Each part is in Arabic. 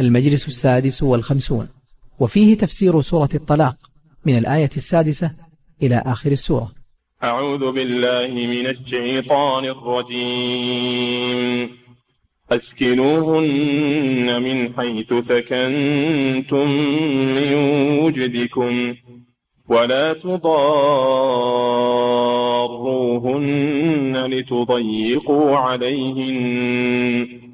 المجلس السادس والخمسون. وفيه تفسير سورة الطلاق من الآية السادسة إلى آخر السورة. أعوذ بالله من الشيطان الرجيم. أسكنوهن من حيث سكنتم من وجدكم ولا تضاروهن لتضيقوا عليهن.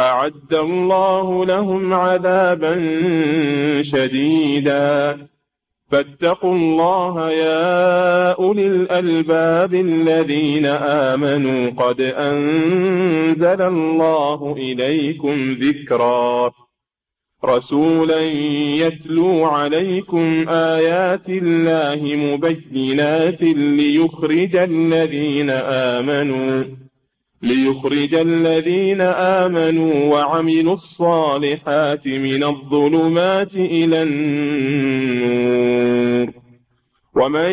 أعد الله لهم عذابا شديدا. فاتقوا الله يا أولي الألباب الذين آمنوا. قد أنزل الله إليكم ذكرا. رسولا يتلو عليكم آيات الله مبينات ليخرج الذين آمنوا. ليخرج الذين آمنوا وعملوا الصالحات من الظلمات إلى النور. ومن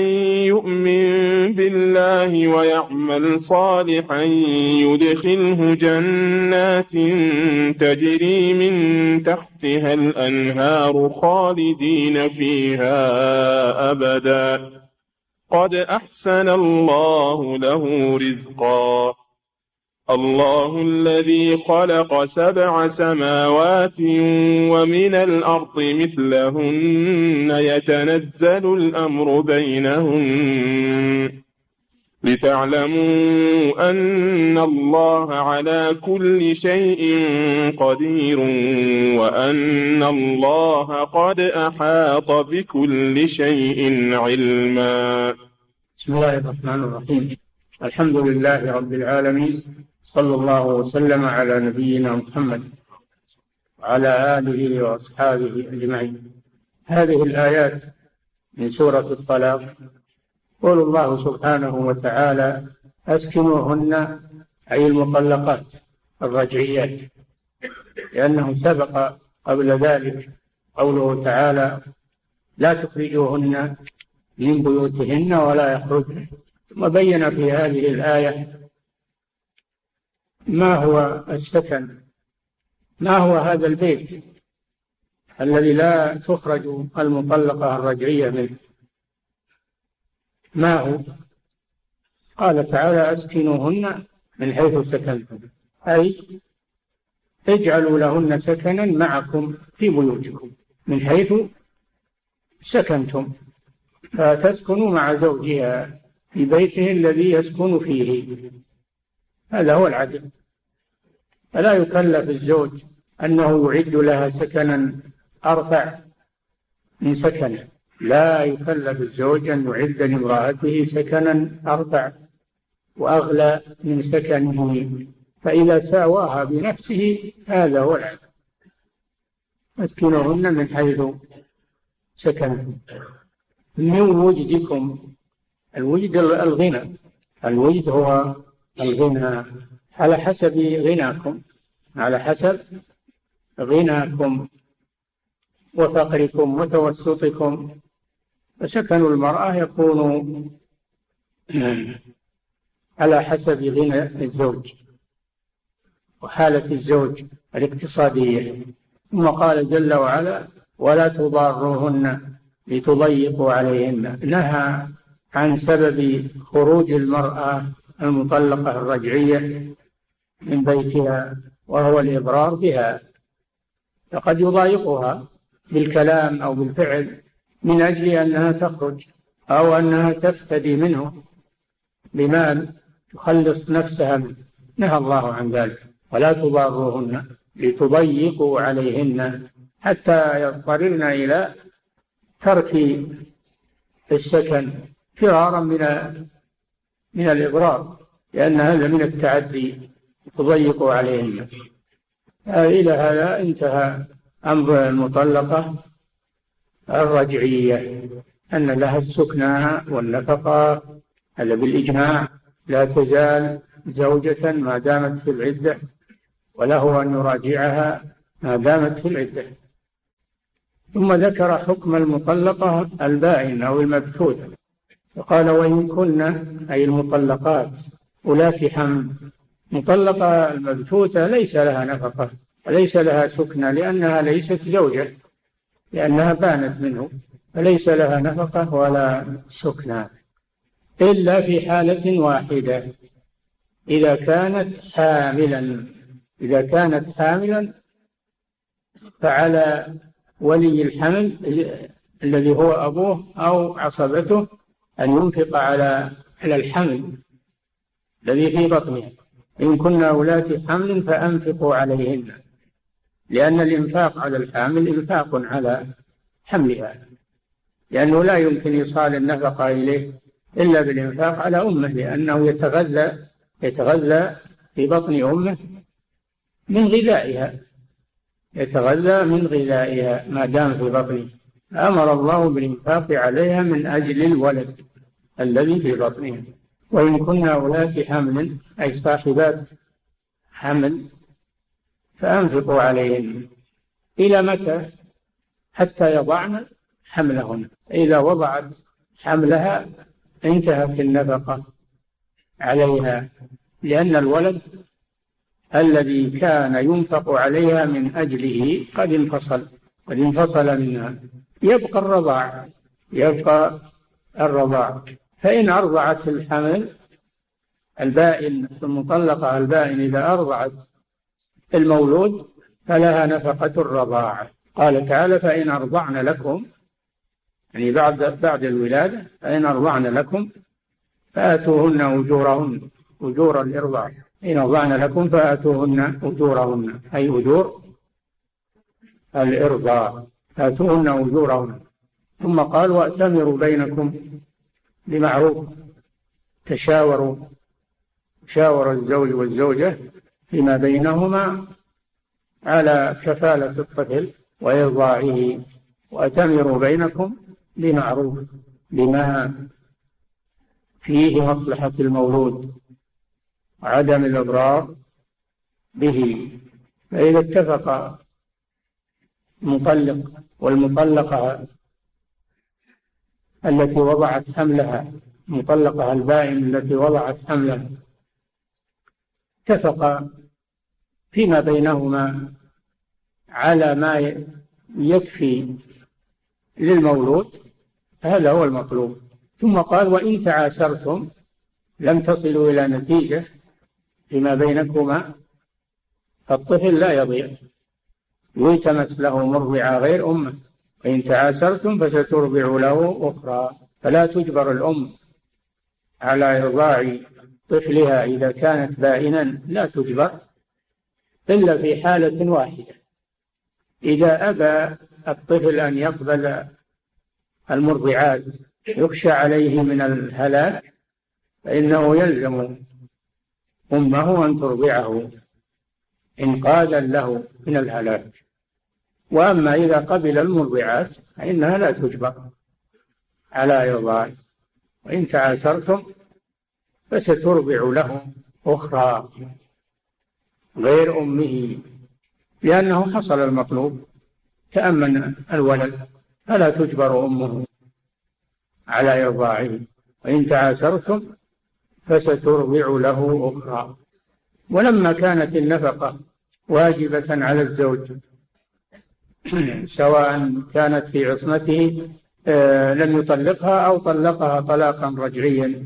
يؤمن بالله ويعمل صالحا يدخله جنات تجري من تحتها الأنهار خالدين فيها أبدا. قد أحسن الله له رزقا. الله الذي خلق سبع سماوات ومن الأرض مثلهن يتنزل الأمر بينهن. لتعلموا أن الله على كل شيء قدير وأن الله قد أحاط بكل شيء علما. بسم الله الرحمن الرحيم. الحمد لله رب العالمين. صلى الله وسلم على نبينا محمد وعلى آله وأصحابه أجمعين. هذه الآيات من سورة الطلاق. يقول الله سبحانه وتعالى أسكنوهن أي المطلقات الرجعيات لأنه سبق قبل ذلك قوله تعالى لا تخرجوهن من بيوتهن ولا يخرجن. ثم بين في هذه الآية ما هو السكن؟ ما هو هذا البيت الذي لا تخرج المطلقة الرجعية منه؟ ما هو؟ قال تعالى أسكنوهن من حيث سكنتم. أي اجعلوا لهن سكنا معكم في بيوتكم من حيث سكنتم. فتسكنوا مع زوجها في بيته الذي يسكن فيه. هذا هو العدل. فلا يكلف الزوج أنه يعد لها سكنا أرفع من سكنه. لا يكلف الزوج أن يعد لامرأته سكنا أرفع وأغلى من سكنه. فإذا ساواها بنفسه هذا هو أسكنهن من حيث سكنتم من وجدكم؟ الوجد الغنى. الوجد هو الغنى. على حسب غناكم. على حسب غناكم وفقركم وتوسطكم. فسكن المرأة يكون على حسب غنى الزوج وحالة الزوج الاقتصادية. ثم قال جل وعلا ولا تضاروهن لتضيقوا عليهن نهى عن سبب خروج المرأة المطلقة الرجعية من بيتها. وهو الإضرار بها. فقد يضايقها بالكلام أو بالفعل من أجل أنها تخرج أو أنها تفتدي منه بمال تخلص نفسها منه. نهى الله عن ذلك. ولا تضاروهن لتضيقوا عليهن حتى يضطررن إلى ترك السكن فرارا من من الإضرار لأن هذا من التعدي تضيق عليهن إلى هذا انتهى أمر المطلقة الرجعية أن لها السكنى والنفقة هذا بالإجماع. لا تزال زوجة ما دامت في العدة وله أن يراجعها ما دامت في العدة. ثم ذكر حكم المطلقة البائن أو المبتوتة فقال وإن كن أي المطلقات أولات حمل مطلقة المبتوتة ليس لها نفقة وليس لها سكنى لأنها ليست زوجة لأنها بانت منه فليس لها نفقة ولا سكنى إلا في حالة واحدة. إذا كانت حاملا إذا كانت حاملا فعلى ولي الحمل الذي هو أبوه أو عصبته أن ينفق على على الحمل الذي في بطنها إن كن أولاة حمل فأنفقوا عليهن. لأن الإنفاق على الحامل إنفاق على حملها. لأنه لا يمكن إيصال النفقة إليه إلا بالإنفاق على أمه لأنه يتغذى يتغذى في بطن أمه من غذائها. يتغذى من غذائها ما دام في بطنه. أمر الله بالإنفاق عليها من أجل الولد الذي في بطنها وإن كنا أولاة حمل أي صاحبات حمل فأنفقوا عليهن إلى متى؟ حتى يضعن حملهن. إذا وضعت حملها انتهت النفقة عليها لأن الولد الذي كان ينفق عليها من أجله قد انفصل قد انفصل منها. يبقى الرضاع يبقى الرضاع. فإن أرضعت الحمل البائن المطلقة البائن إذا أرضعت المولود فلها نفقة الرضاعة قال تعالى فإن أرضعن لكم يعني بعد بعد الولادة فإن أرضعن لكم فآتوهن أجورهن أجور الإرضاع. إن أرضعن لكم فآتوهن أجورهن أي أجور الإرضاع. آتوهن أجورهن. ثم قال وأتمروا بينكم بمعروف تشاوروا شاور الزوج والزوجة فيما بينهما على كفالة الطفل وإرضاعه وأتمروا بينكم بمعروف بما فيه مصلحة المولود وعدم الإضرار به. فإذا اتفق المطلق والمطلقة التي وضعت حملها المطلقة البائن التي وضعت حملها. اتفقا فيما بينهما على ما يكفي للمولود هذا هو المطلوب. ثم قال وإن تعاسرتم لم تصلوا إلى نتيجة فيما بينكما فالطفل لا يضيع. يلتمس له مرضعة غير أمة. وإن تعاسرتم فسترضع له أخرى. فلا تجبر الأم على إرضاع طفلها إذا كانت بائنا لا تجبر إلا في حالة واحدة. إذا أبى الطفل أن يقبل المرضعات يخشى عليه من الهلاك فإنه يلزم أمه أن ترضعه إنقاذا له من الهلاك. وأما إذا قبل المرضعات فإنها لا تجبر على إرضاع وإن تعاسرتم فسترضع له أخرى غير أمه لأنه حصل المطلوب. تأمن الولد فلا تجبر أمه على إرضاعه وإن تعاسرتم فسترضع له أخرى. ولما كانت النفقة واجبة على الزوج سواء كانت في عصمته آه، لم يطلقها أو طلقها طلاقا رجعيا.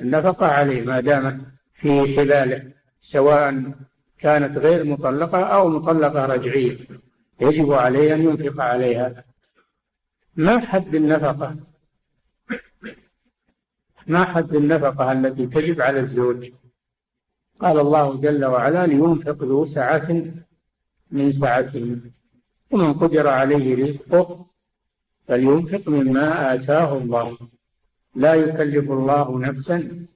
النفقة عليه ما دامت في حباله سواء كانت غير مطلقة أو مطلقة رجعية. يجب عليه أن ينفق عليها. ما حد النفقة؟ ما حد النفقة التي تجب على الزوج؟ قال الله جل وعلا لينفق ذو سعة من سعته. ومن قدر عليه رزقه فلينفق مما آتاه الله. لا يكلف الله نفسا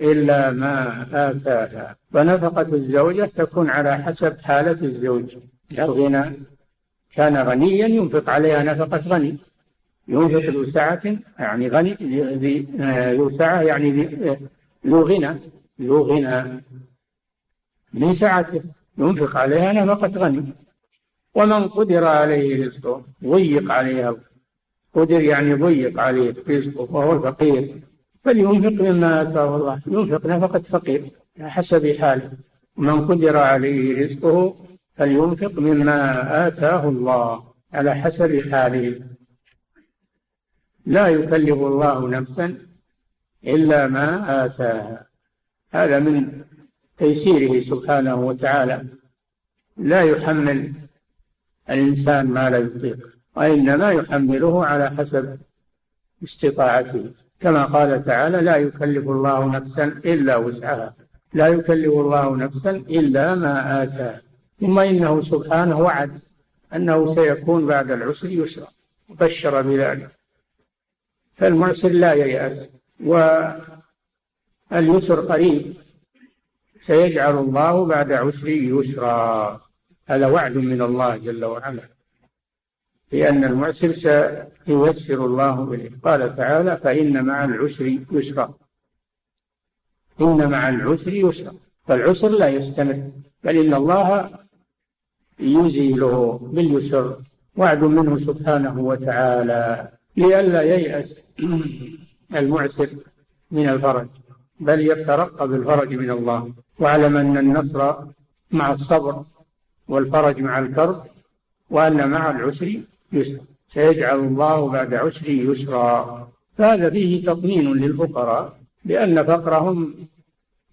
إلا ما آتاها. فنفقة الزوجة تكون على حسب حالة الزوج. الغنى كان غنيا ينفق عليها نفقة غني. ينفق ذو سعة يعني غني ذو سعة يعني ذو غنى. ذو غنى. من سعته ينفق عليها نفقة غني. ومن قدر عليه رزقه ضيق عليها قدر يعني ضيق عليه رزقه وهو الفقير. فلينفق مما آتاه الله. ينفق نفقة فقير حسب حاله. من قدر عليه رزقه فلينفق مما آتاه الله على حسب حاله. لا يكلف الله نفسا إلا ما آتاها. هذا من تيسيره سبحانه وتعالى. لا يحمل الإنسان ما لا يطيق وإنما يحمله على حسب استطاعته. كما قال تعالى لا يكلف الله نفسا إلا وسعها. لا يكلف الله نفسا إلا ما آتاها. ثم إنه سبحانه وعد أنه سيكون بعد العسر يسرا وبشر بذلك. فالمعسر لا ييأس واليسر قريب. سيجعل الله بعد عسر يسرا. هذا وعد من الله جل وعلا. لأن المعسر سييسر الله به. قال تعالى فإن مع العسر يسرا. إن مع العسر يسرا. فالعسر لا يستمر بل إن الله يزيله باليسر. وعد منه سبحانه وتعالى. لئلا ييأس المعسر من الفرج بل يترقب الفرج من الله. واعلم أن النصر مع الصبر والفرج مع الكرب وأن مع العسر يسرا سيجعل الله بعد عسر يسرا. فهذا فيه تطمين للفقراء بأن فقرهم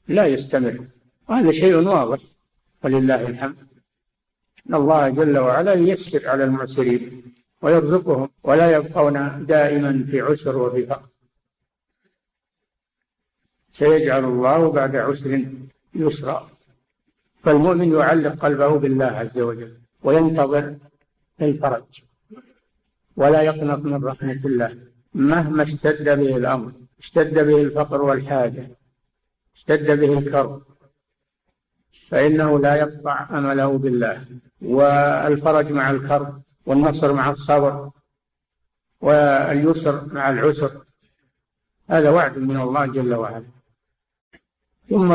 لا يستمر. وهذا شيء واضح ولله الحمد. أن الله جل وعلا ييسر على المعسرين ويرزقهم ولا يبقون دائما في عسر وفي فقر. سيجعل الله بعد عسر يسرا. فالمؤمن يعلق قلبه بالله عز وجل وينتظر الفرج ولا يقنط من رحمة الله. مهما اشتد به الأمر اشتد به الفقر والحاجة اشتد به الكرب فإنه لا يقطع أمله بالله. والفرج مع الكرب والنصر مع الصبر واليسر مع العسر هذا وعد من الله جل وعلا. ثم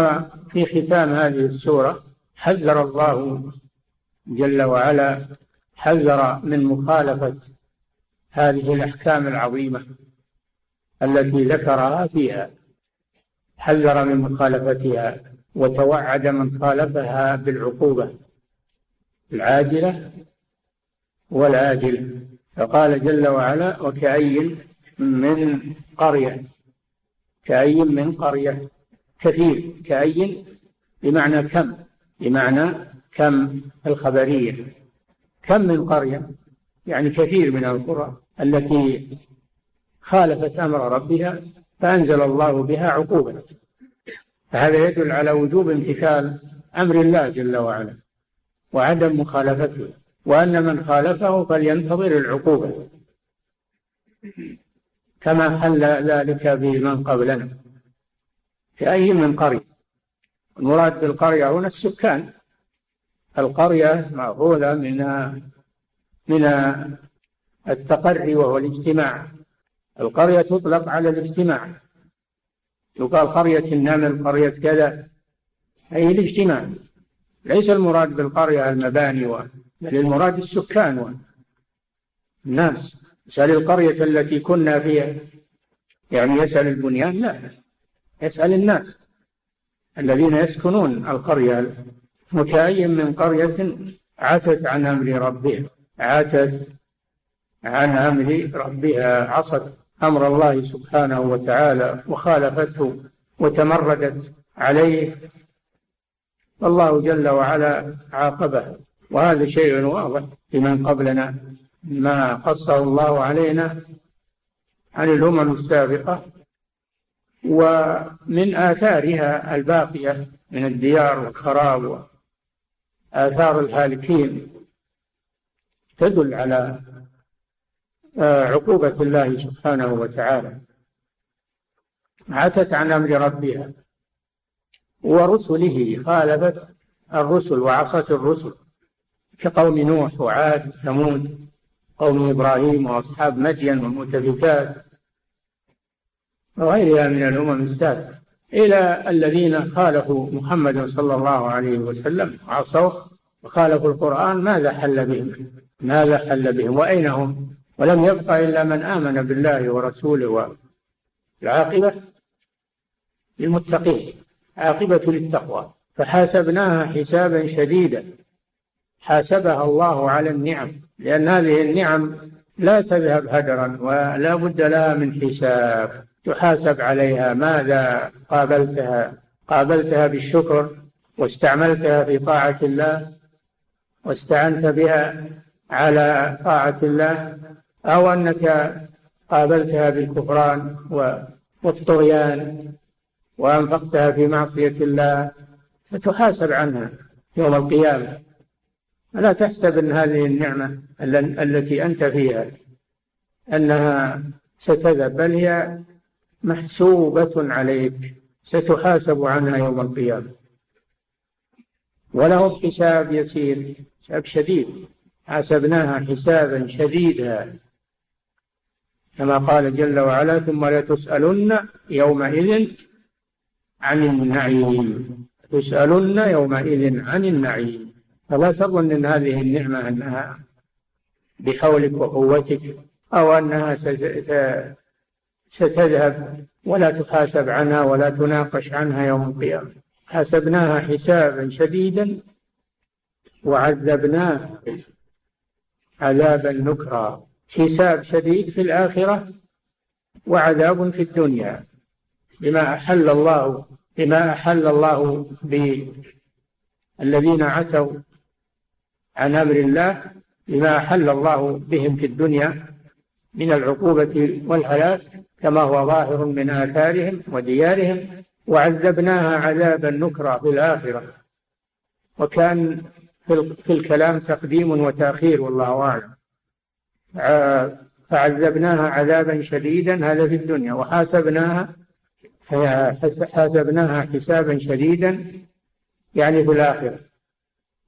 في ختام هذه السورة حذر الله جل وعلا حذر من مخالفة هذه الأحكام العظيمة التي ذكرها فيها. حذر من مخالفتها وتوعد من خالفها بالعقوبة العاجلة والآجلة. فقال جل وعلا وكأي من قرية كأي من قرية كثير كأي بمعنى كم؟ بمعنى كم الخبرية. كم من قرية يعني كثير من القرى التي خالفت أمر ربها فأنزل الله بها عقوبة. فهذا يدل على وجوب امتثال أمر الله جل وعلا وعدم مخالفته وأن من خالفه فلينتظر العقوبة. كما حل ذلك بمن قبلنا في أي من قرية. المراد بالقرية هنا السكان. القرية مأخوذة من من التقري وهو الاجتماع. القرية تطلق على الاجتماع. يقال قرية النمل قرية كذا. أي الاجتماع. ليس المراد بالقرية المباني بل المراد السكان الناس. مثال القرية التي كنا فيها. يعني يسأل البنيان؟ لا. يسأل الناس. الذين يسكنون القرية وكأي من قرية عتت عن أمر ربها عتت عن أمر ربها عصت أمر الله سبحانه وتعالى وخالفته وتمردت عليه. والله جل وعلا عاقبها وهذا شيء واضح لمن قبلنا. ما قصه الله علينا عن الأمم السابقة ومن آثارها الباقية من الديار والخراب وآثار الهالكين تدل على آه، عقوبة الله سبحانه وتعالى. عتت عن أمر ربها ورسله خالفت الرسل وعصت الرسل كقوم نوح وعاد ثمود قوم إبراهيم وأصحاب مدين والمؤتفكات وغيرها من الأمم السابقة إلى الذين خالفوا محمد صلى الله عليه وسلم وعصوه وخالفوا القرآن ماذا حل بهم؟ ماذا حل بهم؟ وأين هم؟ ولم يبق إلا من آمن بالله ورسوله والعاقبة للمتقين عاقبة للتقوى. فحاسبناها حسابا شديدا. حاسبها الله على النعم لأن هذه النعم لا تذهب هدرا ولا بد لها من حساب. تحاسب عليها. ماذا قابلتها؟ قابلتها بالشكر واستعملتها في طاعة الله؟ واستعنت بها على طاعة الله؟ أو أنك قابلتها بالكفران والطغيان وأنفقتها في معصية الله؟ فتحاسب عنها يوم القيامة. لا تحسب أن هذه النعمة التي أنت فيها أنها ستذهب بل هي محسوبة عليك ستحاسب عنها يوم القيامة. وله حساب يسير حساب شديد. حاسبناها حسابا شديدا. كما قال جل وعلا ثم لتسألن يومئذ عن النعيم. تسألن يومئذ عن النعيم. فلا تظن أن هذه النعمة أنها بحولك وقوتك أو أنها ستذهب ولا تحاسب عنها ولا تناقش عنها يوم القيامة. حاسبناها حسابا شديدا وعذبناه عذابا نكرا. حساب شديد في الآخرة وعذاب في الدنيا. بما أحل الله بما أحل الله بالذين عتوا عن أمر الله بما أحل الله بهم في الدنيا من العقوبة والهلاك كما هو ظاهر من آثارهم وديارهم وعذبناها عذابا نكرا في الآخرة. وكان في الكلام تقديم وتأخير والله أعلم. فعذبناها عذابا شديدا هذا في الدنيا. وحاسبناها حاسبناها حسابا شديدا يعني في الآخرة.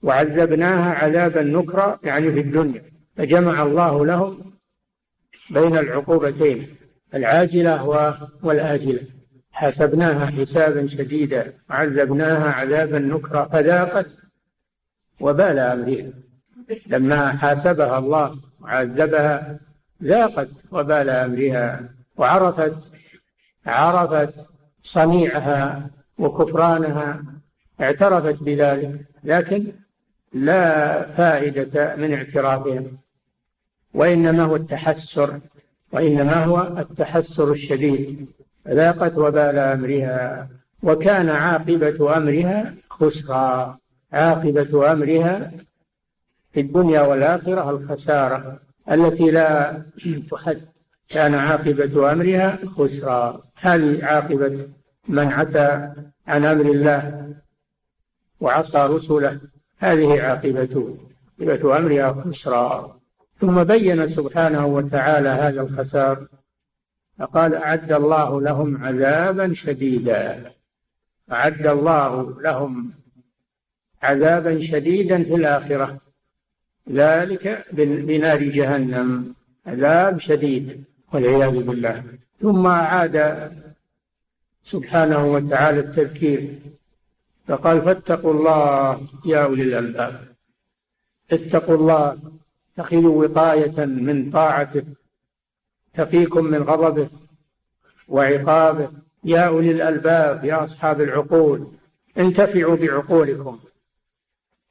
وعذبناها عذابا نكرا يعني في الدنيا. فجمع الله لهم بين العقوبتين. العاجلة والآجلة. حاسبناها حسابا شديدا. وعذبناها عذابا نكرا. فذاقت وبال أمرها. لما حاسبها الله وعذبها ذاقت وبال أمرها. وعرفت عرفت صنيعها وكفرانها. اعترفت بذلك. لكن لا فائدة من اعترافهم وإنما هو التحسر وإنما هو التحسر الشديد. ذاقت وبال أمرها وكان عاقبة أمرها خسرا. عاقبة أمرها في الدنيا والآخرة الخسارة التي لا تحد. كان عاقبة أمرها خسرا. هذه عاقبة من عتى عن أمر الله وعصى رسله. هذه عاقبته عاقبة أمرها خسرا. ثم بين سبحانه وتعالى هذا الخسار فقال أعد الله لهم عذابا شديدا. أعد الله لهم عذابا شديدا في الآخرة. ذلك بنار جهنم عذاب شديد والعياذ بالله. ثم أعاد سبحانه وتعالى التذكير فقال فاتقوا الله يا أولي الألباب. اتقوا الله اتخذوا وقاية من طاعته تقيكم من غضبه وعقابه. يا أولي الألباب يا أصحاب العقول انتفعوا بعقولكم.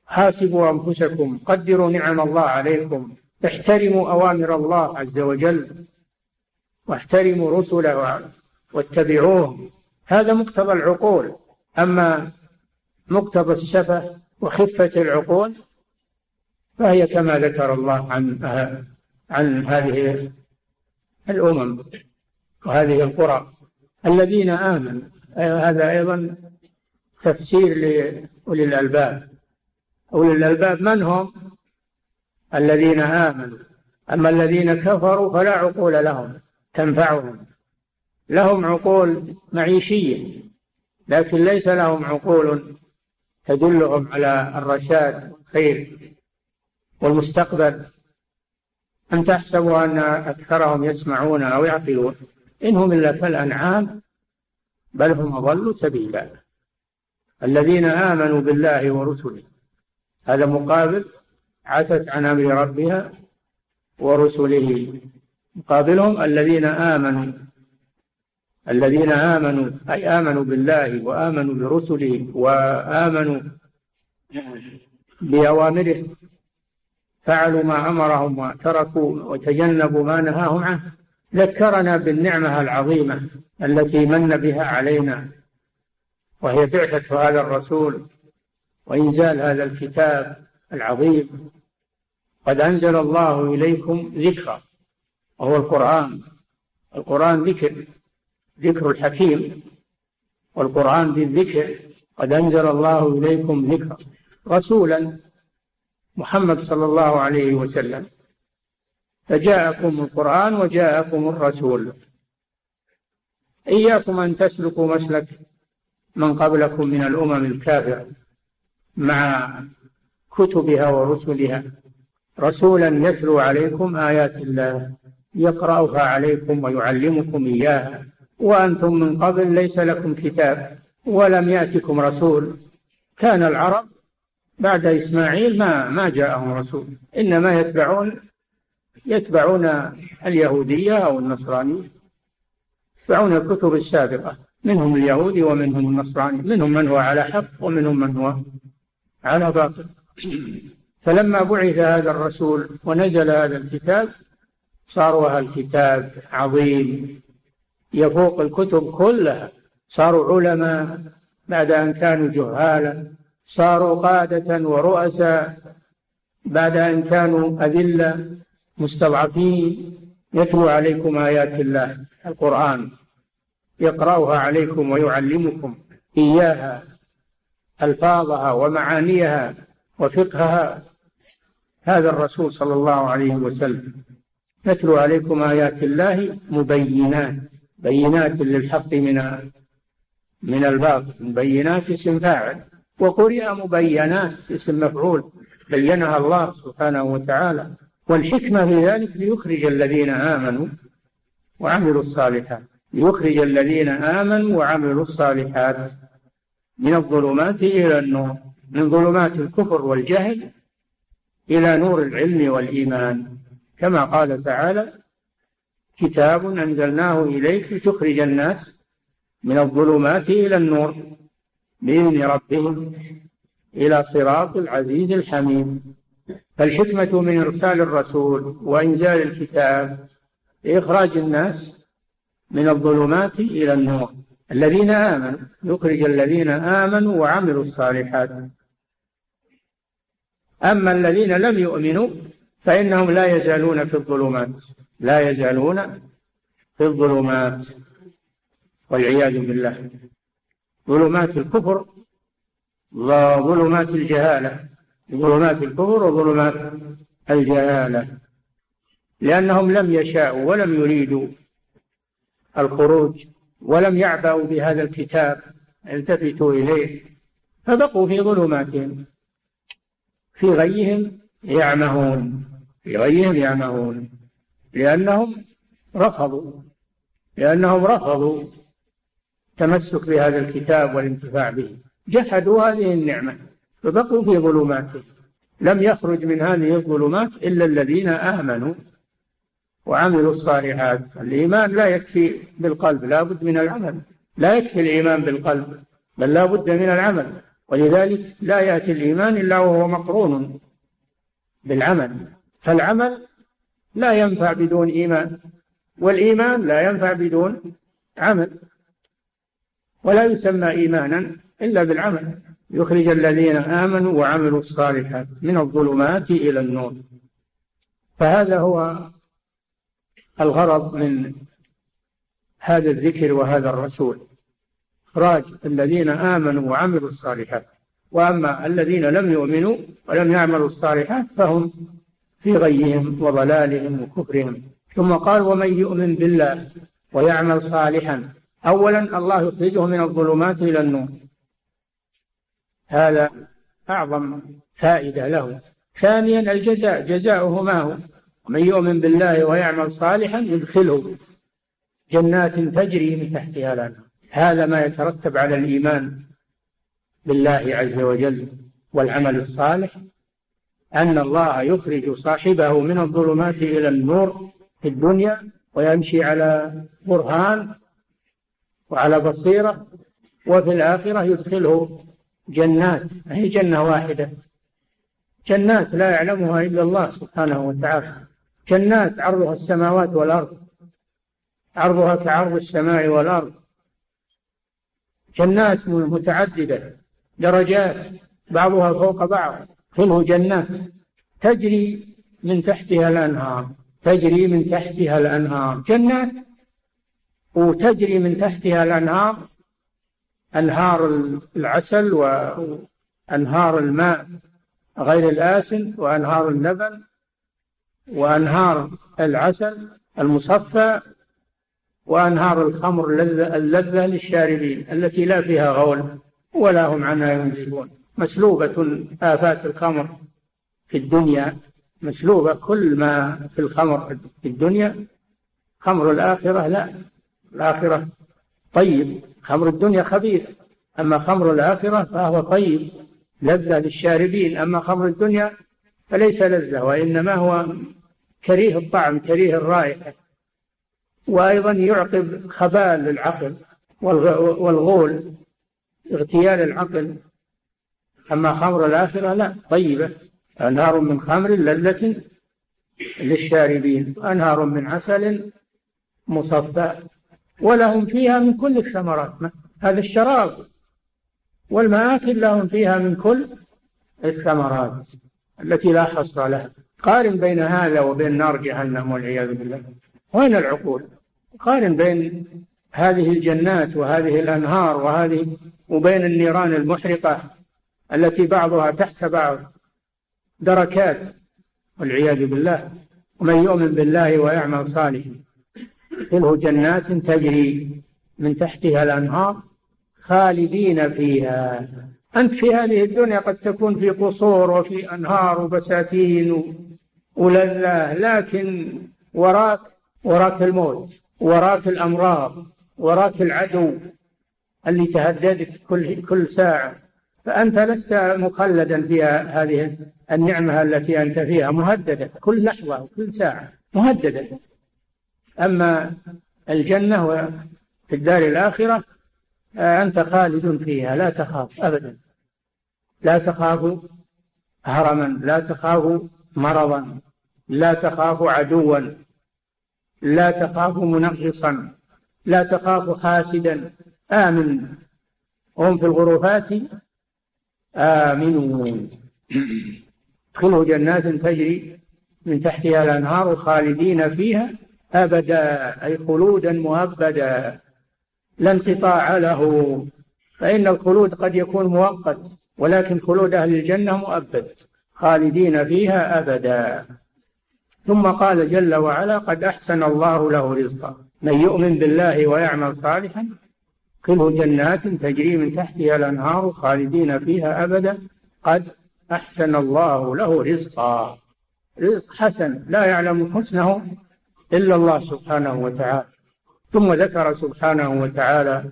حاسبوا أنفسكم قدروا نعم الله عليكم احترموا أوامر الله عز وجل واحترموا رسله واتبعوهم هذا مقتضى العقول. أما مقتضى السفة وخفة العقول فهي كما ذكر الله عن عن هذه الأمم وهذه القرى الذين آمنوا. هذا أيضا تفسير لأولي الألباب. أولي الألباب من هم؟ الذين آمنوا. أما الذين كفروا فلا عقول لهم تنفعهم. لهم عقول معيشية لكن ليس لهم عقول تدلهم على الرشاد والخير. والمستقبل أم تحسبوا أن أكثرهم يسمعون أو يعقلون. إن هم إلا كالأنعام بل هم أضلوا سبيلا. الذين آمنوا بالله ورسله هذا مقابل عتت عن أمر ربها ورسله. مقابلهم الذين آمنوا الذين آمنوا أي آمنوا بالله وآمنوا برسله وآمنوا بأوامره فعلوا ما أمرهم وتركوا وتجنبوا ما نهاهم عنه ذكرنا بالنعمة العظيمة التي من بها علينا وهي بعثة هذا الرسول وإنزال هذا الكتاب العظيم. قد أنزل الله إليكم ذكرا وهو القرآن. القرآن ذكر ذكر الحكيم. والقرآن بالذكر قد أنزل الله إليكم ذكرا. رسولا محمد صلى الله عليه وسلم. فجاءكم القرآن وجاءكم الرسول. إياكم أن تسلكوا مسلك من قبلكم من الأمم الكافرة مع كتبها ورسلها. رسولا يتلو عليكم آيات الله يقرأها عليكم ويعلمكم إياها. وأنتم من قبل ليس لكم كتاب ولم يأتكم رسول. كان العرب بعد إسماعيل ما ما جاءهم رسول. إنما يتبعون يتبعون اليهودية أو النصرانية. يتبعون الكتب السابقة. منهم اليهودي ومنهم النصراني. منهم من هو على حق ومنهم من هو على باطل. فلما بعث هذا الرسول ونزل هذا الكتاب صار هذا الكتاب عظيم. يفوق الكتب كلها. صاروا علماء بعد أن كانوا جهالا. صاروا قادة ورؤساء بعد أن كانوا أذلة مستضعفين. يتلو عليكم آيات الله القرآن. يقرأها عليكم ويعلمكم إياها ألفاظها ومعانيها وفقهها. هذا الرسول صلى الله عليه وسلم. يتلو عليكم آيات الله مبينات. بينات للحق من من الباطل مبينات اسم فاعل. وقرئ مبينات اسم مفعول بينها الله سبحانه وتعالى والحكمة في ذلك ليخرج الذين آمنوا وعملوا الصالحات ليخرج الذين آمنوا وعملوا الصالحات من الظلمات إلى النور من ظلمات الكفر والجهل إلى نور العلم والإيمان. كما قال تعالى كتاب أنزلناه إليك لتخرج الناس من الظلمات إلى النور. بإذن ربهم إلى صراط العزيز الحميد. فالحكمة من إرسال الرسول وإنزال الكتاب لإخراج الناس من الظلمات إلى النور. الذين آمنوا يخرج الذين آمنوا وعملوا الصالحات. أما الذين لم يؤمنوا فإنهم لا يزالون في الظلمات. لا يزالون في الظلمات. والعياذ بالله. ظلمات الكفر وظلمات الجهالة ظلمات الكفر وظلمات الجهالة. لأنهم لم يشاءوا ولم يريدوا الخروج ولم يعبأوا بهذا الكتاب التفتوا إليه فبقوا في ظلماتهم في غيهم يعمهون في غيهم يعمهون لأنهم رفضوا لأنهم رفضوا التمسك بهذا الكتاب والانتفاع به. جحدوا هذه النعمة فبقوا في ظلمات لم يخرج من هذه الظلمات إلا الذين آمنوا وعملوا الصالحات. الإيمان لا يكفي بالقلب لا بد من العمل. لا يكفي الإيمان بالقلب بل لا بد من العمل. ولذلك لا يأتي الإيمان إلا وهو مقرون بالعمل. فالعمل لا ينفع بدون إيمان والإيمان لا ينفع بدون عمل. ولا يسمى إيمانا إلا بالعمل. يخرج الذين آمنوا وعملوا الصالحات من الظلمات إلى النور. فهذا هو الغرض من هذا الذكر وهذا الرسول. إخراج الذين آمنوا وعملوا الصالحات. وأما الذين لم يؤمنوا ولم يعملوا الصالحات فهم في غيهم وضلالهم وكفرهم. ثم قال ومن يؤمن بالله ويعمل صالحا أولا الله يخرجه من الظلمات إلى النور. هذا أعظم فائدة له. ثانيا الجزاء جزاؤه ما هو؟ ومن يؤمن بالله ويعمل صالحا يدخله جنات تجري من تحتها الأنهار. هذا ما يترتب على الإيمان بالله عز وجل والعمل الصالح أن الله يخرج صاحبه من الظلمات إلى النور في الدنيا ويمشي على برهان وعلى بصيرة وفي الآخرة يدخله جنات. هي جنة واحدة؟ جنات لا يعلمها إلا الله سبحانه وتعالى. جنات عرضها السماوات والأرض عرضها كعرض السماء والأرض. جنات متعددة درجات بعضها فوق بعض. كله جنات. تجري من تحتها الأنهار تجري من تحتها الأنهار. جنات وتجري من تحتها الأنهار أنهار العسل وأنهار الماء غير الآسن وأنهار اللبن وأنهار العسل المصفى وأنهار الخمر اللذة للشاربين التي لا فيها غول ولا هم عنها ينزلون مسلوبة آفات الخمر في الدنيا مسلوبة كل ما في الخمر في الدنيا. خمر الآخرة لا. الآخرة. طيب خمر الدنيا خبيث. أما خمر الآخرة فهو طيب لذة للشاربين. أما خمر الدنيا فليس لذة وإنما هو كريه الطعم كريه الرائحة. وأيضا يعقب خبال للعقل والغول اغتيال العقل. أما خمر الآخرة لا طيبة. أنهار من خمر لذة للشاربين أنهار من عسل مصفى. ولهم فيها من كل الثمرات هذا الشراب. والمآكل لهم فيها من كل الثمرات التي لا حصر لها. قارن بين هذا وبين نار جهنم والعياذ بالله. وين العقول؟ قارن بين هذه الجنات وهذه الأنهار وهذه وبين النيران المحرقة التي بعضها تحت بعض دركات والعياذ بالله. ومن يؤمن بالله ويعمل صالحا. يدخله جنات تجري من تحتها الأنهار خالدين فيها. أنت في هذه الدنيا قد تكون في قصور وفي أنهار وبساتين ولذة لكن وراك وراك الموت وراك الأمراض وراك العدو اللي تهددك كل كل ساعة. فأنت لست مخلدا في هذه النعمة التي أنت فيها مهددة كل لحظة وكل ساعة مهددة. أما الجنة في الدار الآخرة آه، أنت خالد فيها لا تخاف أبدا. لا تخاف هرما لا تخاف مرضا لا تخاف عدوا لا تخاف منغصا لا تخاف حاسدا. آمن. هم في الغرفات. آمنون ادخلوا جنات تجري من تحتها الأنهار خالدين فيها. أبدا أي خلودا مؤبدا لا انقطاع له. فإن الخلود قد يكون مؤقت ولكن خلود أهل الجنة مؤبد خالدين فيها أبدا. ثم قال جل وعلا قد أحسن الله له رزقا. من يؤمن بالله ويعمل صالحا كله جنات تجري من تحتها الأنهار خالدين فيها أبدا. قد أحسن الله له رزقا. رزق حسن لا يعلم حسنه. إلا الله سبحانه وتعالى. ثم ذكر سبحانه وتعالى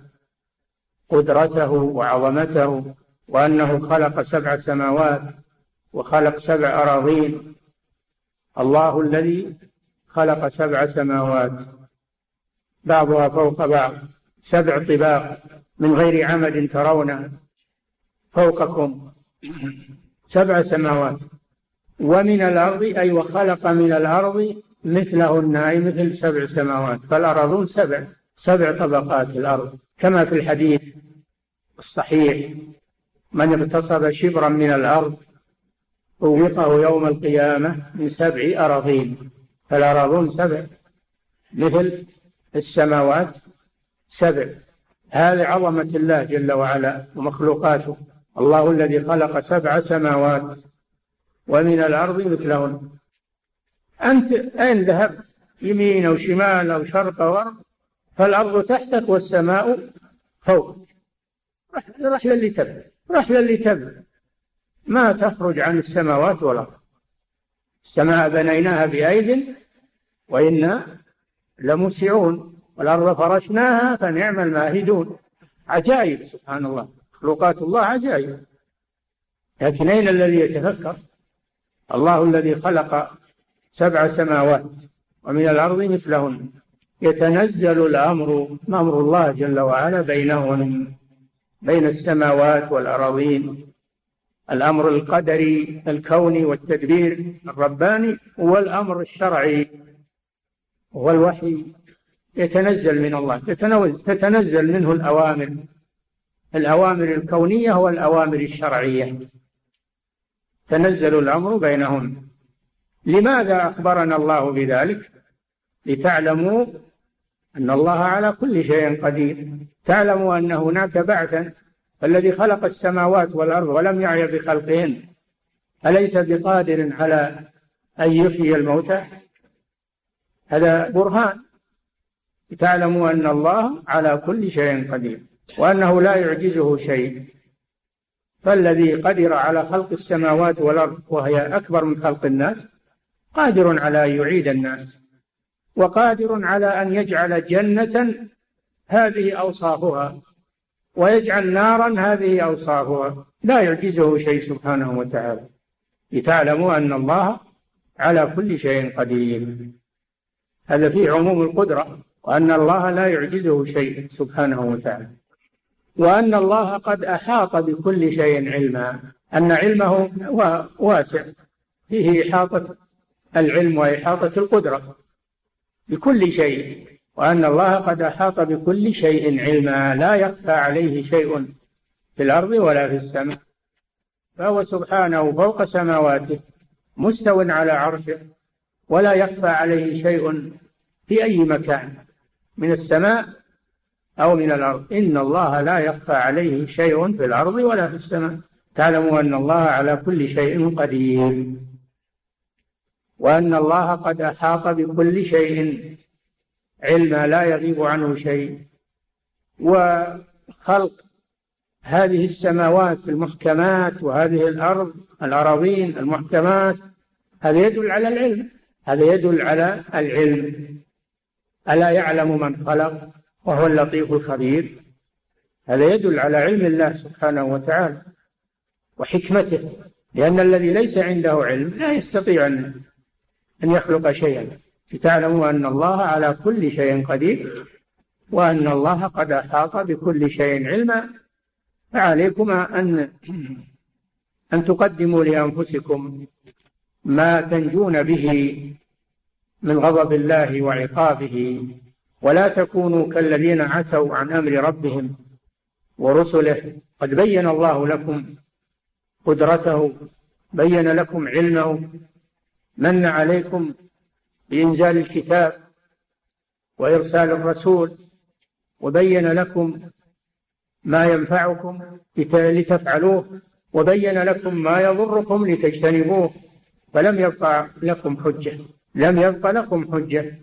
قدرته وعظمته وأنه خلق سبع سماوات وخلق سبع أراضين. الله الذي خلق سبع سماوات. بعضها فوق بعض. سبع طباق من غير عمد ترونه فوقكم. سبع سماوات. ومن الأرض أي وخلق من الأرض مثلهن أي مثل سبع سماوات فالأرضون سبع سبع طبقات الأرض كما في الحديث الصحيح من اغتصب شبرا من الأرض طوقه يوم القيامة من سبع أراضين. فالأراضون سبع مثل السماوات سبع. هذه عظمة الله جل وعلا ومخلوقاته الله الذي خلق سبع سماوات ومن الأرض مثلهن. أنت أين ذهبت؟ يمين أو شمال أو شرق أو غرب؟ فالأرض تحتك والسماء فوق رحلة اللي تبع رحلة اللي تبع ما تخرج عن السماوات والأرض. السماء بنيناها بأيد وإنا لموسعون. والأرض فرشناها فنعم الماهدون. عجائب سبحان الله. مخلوقات الله عجائب. لكن أين الذي يتفكر؟ الله الذي خلق سبع سماوات ومن الأرض مثلهن. يتنزل الأمر أمر الله جل وعلا بينهن بين السماوات والأراضين. الأمر القدري الكوني والتدبير الرباني والأمر الشرعي والوحي. يتنزل من الله تتنزل منه الأوامر. الأوامر الكونية والأوامر الشرعية. تنزل الأمر بينهم لماذا أخبرنا الله بذلك؟ لتعلموا أن الله على كل شيء قدير. تعلموا أن هناك بعثا الذي خلق السماوات والأرض ولم يعي بخلقهن. أليس بقادر على أن يحيي الموتى؟ هذا برهان. تعلموا أن الله على كل شيء قدير وأنه لا يعجزه شيء. فالذي قدر على خلق السماوات والأرض وهي أكبر من خلق الناس قادر على أن يعيد الناس وقادر على أن يجعل جنة هذه أوصافها ويجعل نارا هذه أوصافها. لا يعجزه شيء سبحانه وتعالى. لتعلموا أن الله على كل شيء قدير. هذا فيه عموم القدرة وأن الله لا يعجزه شيء سبحانه وتعالى. وأن الله قد أحاط بكل شيء علما. أن علمه واسع. فيه إحاطة العلم وإحاطة القدرة بكل شيء وأن الله قد أحاط بكل شيء علما لا يخفى عليه شيء في الأرض ولا في السماء. فهو سبحانه فوق سماواته مستو على عرشه ولا يخفى عليه شيء في أي مكان من السماء أو من الأرض. إن الله لا يخفى عليه شيء في الأرض ولا في السماء. تعلموا أن الله على كل شيء قدير. وأن الله قد أحاط بكل شيء علما لا يغيب عنه شيء. وخلق هذه السماوات المحكمات وهذه الأرض الأراضين المحكمات هذا يدل على العلم هذا يدل على العلم. ألا يعلم من خلق وهو اللطيف الخبير؟ هذا يدل على علم الله سبحانه وتعالى وحكمته لأن الذي ليس عنده علم لا يستطيع أن أن يخلق شيئا. لتعلموا أن الله على كل شيء قدير وأن الله قد أحاط بكل شيء علما. فعليكم أن أن تقدموا لأنفسكم ما تنجون به من غضب الله وعقابه. ولا تكونوا كالذين عتوا عن أمر ربهم ورسله. قد بين الله لكم قدرته بين لكم علمه. من عليكم بإنزال الكتاب وإرسال الرسول وبين لكم ما ينفعكم لتفعلوه وبين لكم ما يضركم لتجتنبوه فلم يبقى لكم حجة لم يبقى لكم حجة.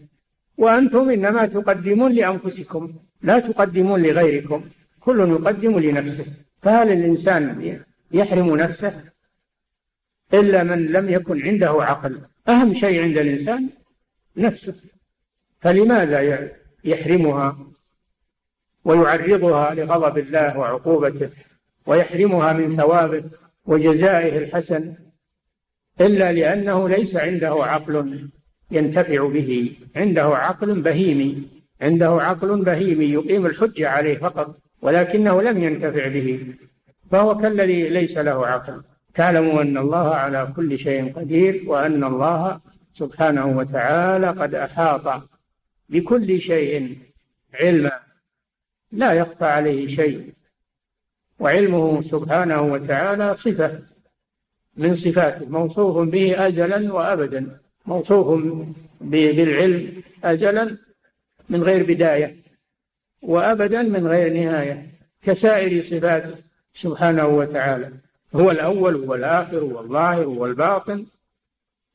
وأنتم إنما تقدمون لأنفسكم لا تقدمون لغيركم كل يقدم لنفسه. فهل الإنسان يحرم نفسه؟ إلا من لم يكن عنده عقل. أهم شيء عند الإنسان نفسه. فلماذا يحرمها ويعرضها لغضب الله وعقوبته ويحرمها من ثوابه وجزائه الحسن إلا لأنه ليس عنده عقل ينتفع به. عنده عقل بهيمي. عنده عقل بهيمي يقيم الحجة عليه فقط ولكنه لم ينتفع به. فهو كالذي ليس له عقل. تعلموا أن الله على كل شيء قدير وأن الله سبحانه وتعالى قد أحاط بكل شيء علما لا يخفى عليه شيء. وعلمه سبحانه وتعالى صفة من صفاته موصوف به أزلا وأبدا موصوف بالعلم أزلا من غير بداية وأبدا من غير نهاية كسائر صفاته سبحانه وتعالى. هو الأول والآخر والظاهر والباطن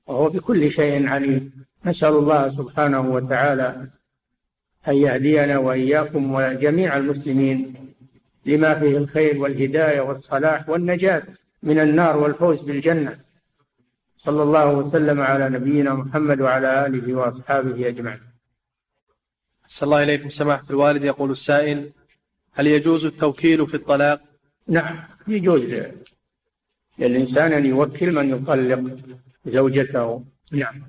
وهو بكل شيء عليم. نسأل الله سبحانه وتعالى أن يهدينا وإياكم وجميع المسلمين لما فيه الخير والهداية والصلاح والنجاة من النار والفوز بالجنة. صلى الله وسلم على نبينا محمد وعلى آله وأصحابه أجمعين. أحسن الله إليكم سماحة الوالد يقول السائل هل يجوز التوكيل في الطلاق؟ نعم يجوز. للإنسان أن يوكل من يطلق زوجته. نعم.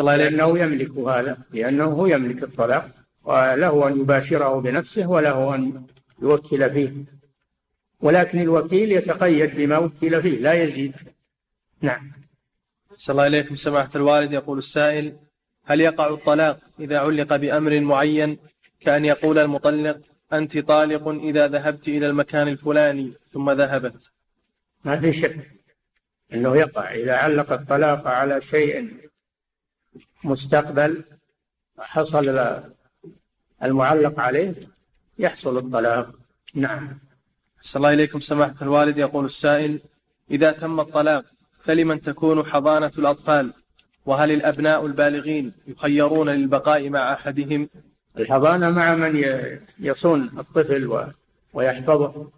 الله لأنه يملك هذا لأنه هو يملك الطلاق وله أن يباشره بنفسه وله أن يوكل فيه. ولكن الوكيل يتقيد بما وكل فيه لا يزيد. نعم. صلى الله إليكم سماحة الوالد. يقول السائل هل يقع الطلاق إذا علق بأمر معين كأن يقول المطلق أنت طالق إذا ذهبت إلى المكان الفلاني ثم ذهبت؟ ما في شك أنه يقع. إذا علق الطلاق على شيء مستقبل حصل المعلق عليه يحصل الطلاق. نعم. صلى الله إليكم. سماحة الوالد يقول السائل إذا تم الطلاق فلمن تكون حضانة الأطفال؟ وهل الأبناء البالغين يخيرون للبقاء مع أحدهم؟ الحضانة مع من يصون الطفل ويحفظه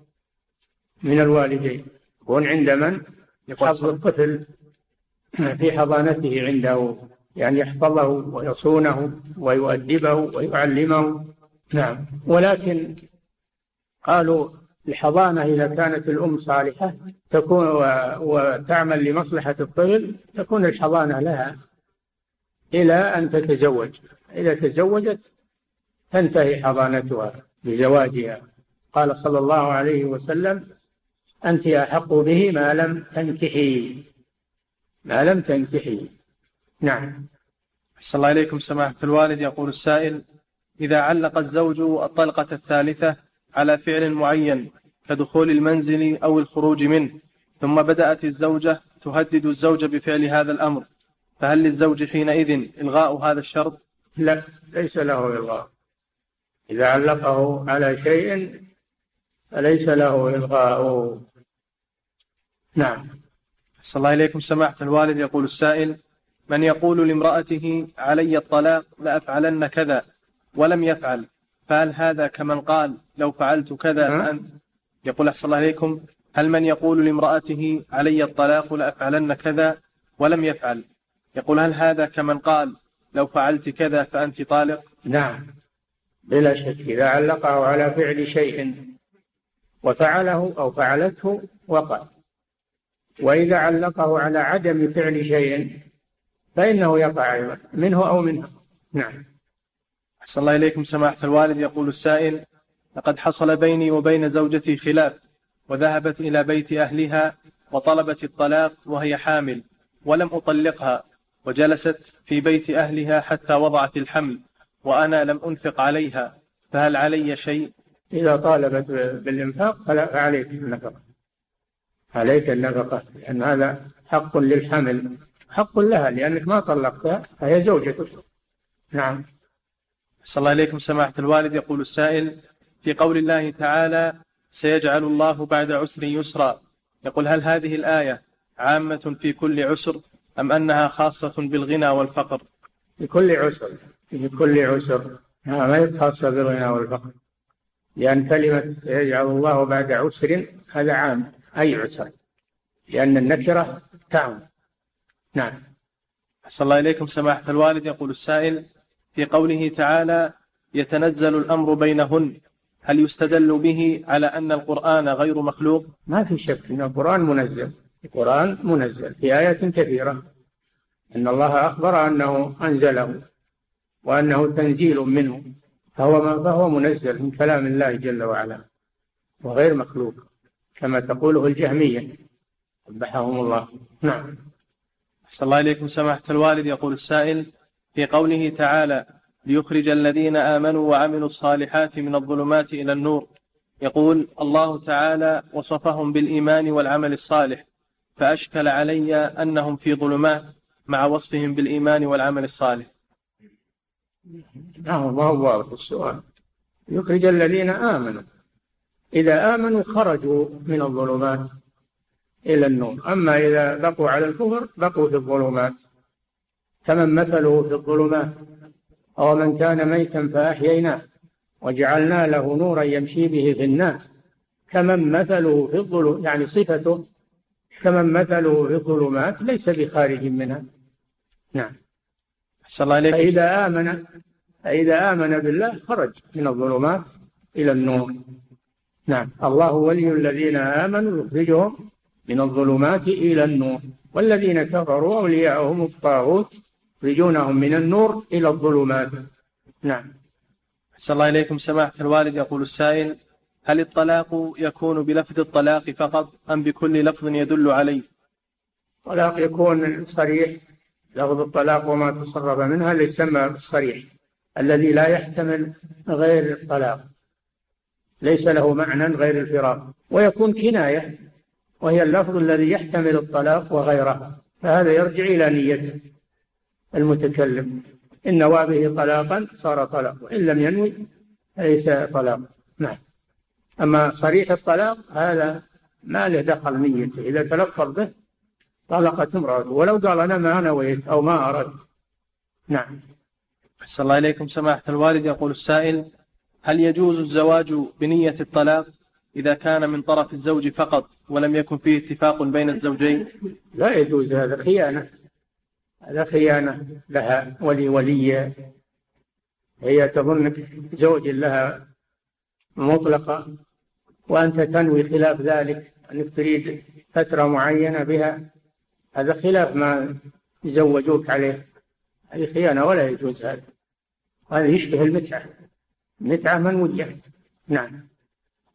من الوالدين. يكون عند من؟ يحفظ الطفل في حضانته عنده يعني يحفظه ويصونه ويؤدبه ويعلمه. نعم. ولكن قالوا الحضانة إذا كانت الأم صالحة تكون وتعمل لمصلحة الطفل تكون الحضانة لها إلى أن تتزوج. إذا تزوجت تنتهي حضانتها بزواجها قال صلى الله عليه وسلم أنت أحق به ما لم تنكحي. ما لم تنكحي. نعم. أحسن الله إليكم سماحة الوالد. يقول السائل إذا علق الزوج الطلقة الثالثة على فعل معين كدخول المنزل أو الخروج منه ثم بدأت الزوجة تهدد الزوج بفعل هذا الأمر فهل للزوج حينئذ إلغاء هذا الشرط؟ لا ليس له إلغاء. إذا علقه على شيء فليس له إلغاء. نعم. صلى الله إليكم. سماحة الوالد يقول السائل من يقول لامرأته علي الطلاق لأفعلن كذا ولم يفعل فهل هذا كمن قال لو فعلت كذا فأنت يقول أحسن الله إليكم هل من يقول لامرأته علي الطلاق لأفعلن كذا ولم يفعل؟ يقول هل هذا كمن قال لو فعلت كذا فأنت طالق؟ نعم. بلا شك إذا علقه على فعل شيء وفعله أو فعلته وقع. وإذا علقه على عدم فعل شيء فإنه يقع منه أو منها. نعم. أحسن الله إليكم سماحة الوالد. يقول السائل لقد حصل بيني وبين زوجتي خلاف وذهبت إلى بيت أهلها وطلبت الطلاق وهي حامل ولم أطلقها وجلست في بيت أهلها حتى وضعت الحمل وأنا لم أنفق عليها فهل علي شيء؟ إذا طالبت بالإنفاق فعليك النفقة. عليك النفقة لأن هذا حق للحمل. حق لها لأنك ما طلقتها فهي زوجتك. نعم. صلى الله عليكم سماحة الوالد. يقول السائل في قول الله تعالى سيجعل الله بعد عسر يسرا يقول هل هذه الآية عامة في كل عسر أم أنها خاصة بالغنى والفقر? في كل عسر في كل عسر. ما هي خاصة بالغنى والفقر؟ لأن كلمة يجعل الله بعد عسر هذا عام. أي عسر. لأن النكرة تعم. نعم. أحسن الله إليكم سماحة الوالد. يقول السائل في قوله تعالى يتنزل الأمر بينهن. هل يستدل به على أن القرآن غير مخلوق؟ ما في شك أن القرآن منزل. القرآن منزل في آيات كثيرة. أن الله أخبر أنه أنزله وأنه تنزيل منه. فهو فهو منزل من كلام الله جل وعلا. وغير مخلوق. كما تقوله الجهمية. قبحهم الله. نعم. أحسن الله إليكم. سماحة الوالد يقول السائل في قوله تعالى ليخرج الذين آمنوا وعملوا الصالحات من الظلمات إلى النور. يقول الله تعالى وصفهم بالإيمان والعمل الصالح فأشكل علي أنهم في ظلمات مع وصفهم بالإيمان والعمل الصالح. نعم ما هو واضح السؤال. يخرج الذين آمنوا. إذا آمنوا خرجوا من الظلمات إلى النور. أما إذا بقوا على الكفر بقوا في الظلمات. كمن مثله في الظلمات؟ أو من كان ميتا فأحييناه وجعلنا له نورا يمشي به في الناس. كمن مثله في الظلم يعني صفته كمن مثله في الظلمات ليس بخارج منها. نعم. أحسن الله إليك. فإذا آمن فإذا آمن بالله خرج من الظلمات إلى النور. نعم. الله ولي الذين آمنوا يخرجهم من الظلمات إلى النور. والذين كفروا أولياءهم الطاغوت يخرجونهم من النور إلى الظلمات. نعم. أحسن الله إليكم سماحة الوالد. يقول السائل هل الطلاق يكون بلفظ الطلاق فقط أم بكل لفظ يدل عليه؟ الطلاق يكون صريح. لفظ الطلاق وما تصرف منها اللي يسمى بالصريح الذي لا يحتمل غير الطلاق. ليس له معنى غير الفراق. ويكون كناية وهي اللفظ الذي يحتمل الطلاق وغيره. فهذا يرجع إلى نيته المتكلم. إن نوى به طلاقا صار طلاق وإن لم ينوي ليس طلاق. نعم. أما صريح الطلاق هذا ما له دخل نيته. إذا تلفظ به طلقت امرأته. ولو قال أنا ما نويت أو ما أردت. نعم. أحسن الله إليكم. سماحة الوالد يقول السائل هل يجوز الزواج بنية الطلاق إذا كان من طرف الزوج فقط ولم يكن فيه اتفاق بين الزوجين؟ لا يجوز هذا خيانة. هذا خيانة لها ولي هي تظنك زوج لها مطلقة وأنت تنوي خلاف ذلك. أنك تريد فترة معينة بها هذا خلاف ما يزوجوك عليه. هذه خيانة ولا يجوز هذا. هذا يشبه المتعة. المتعة منوية نعم.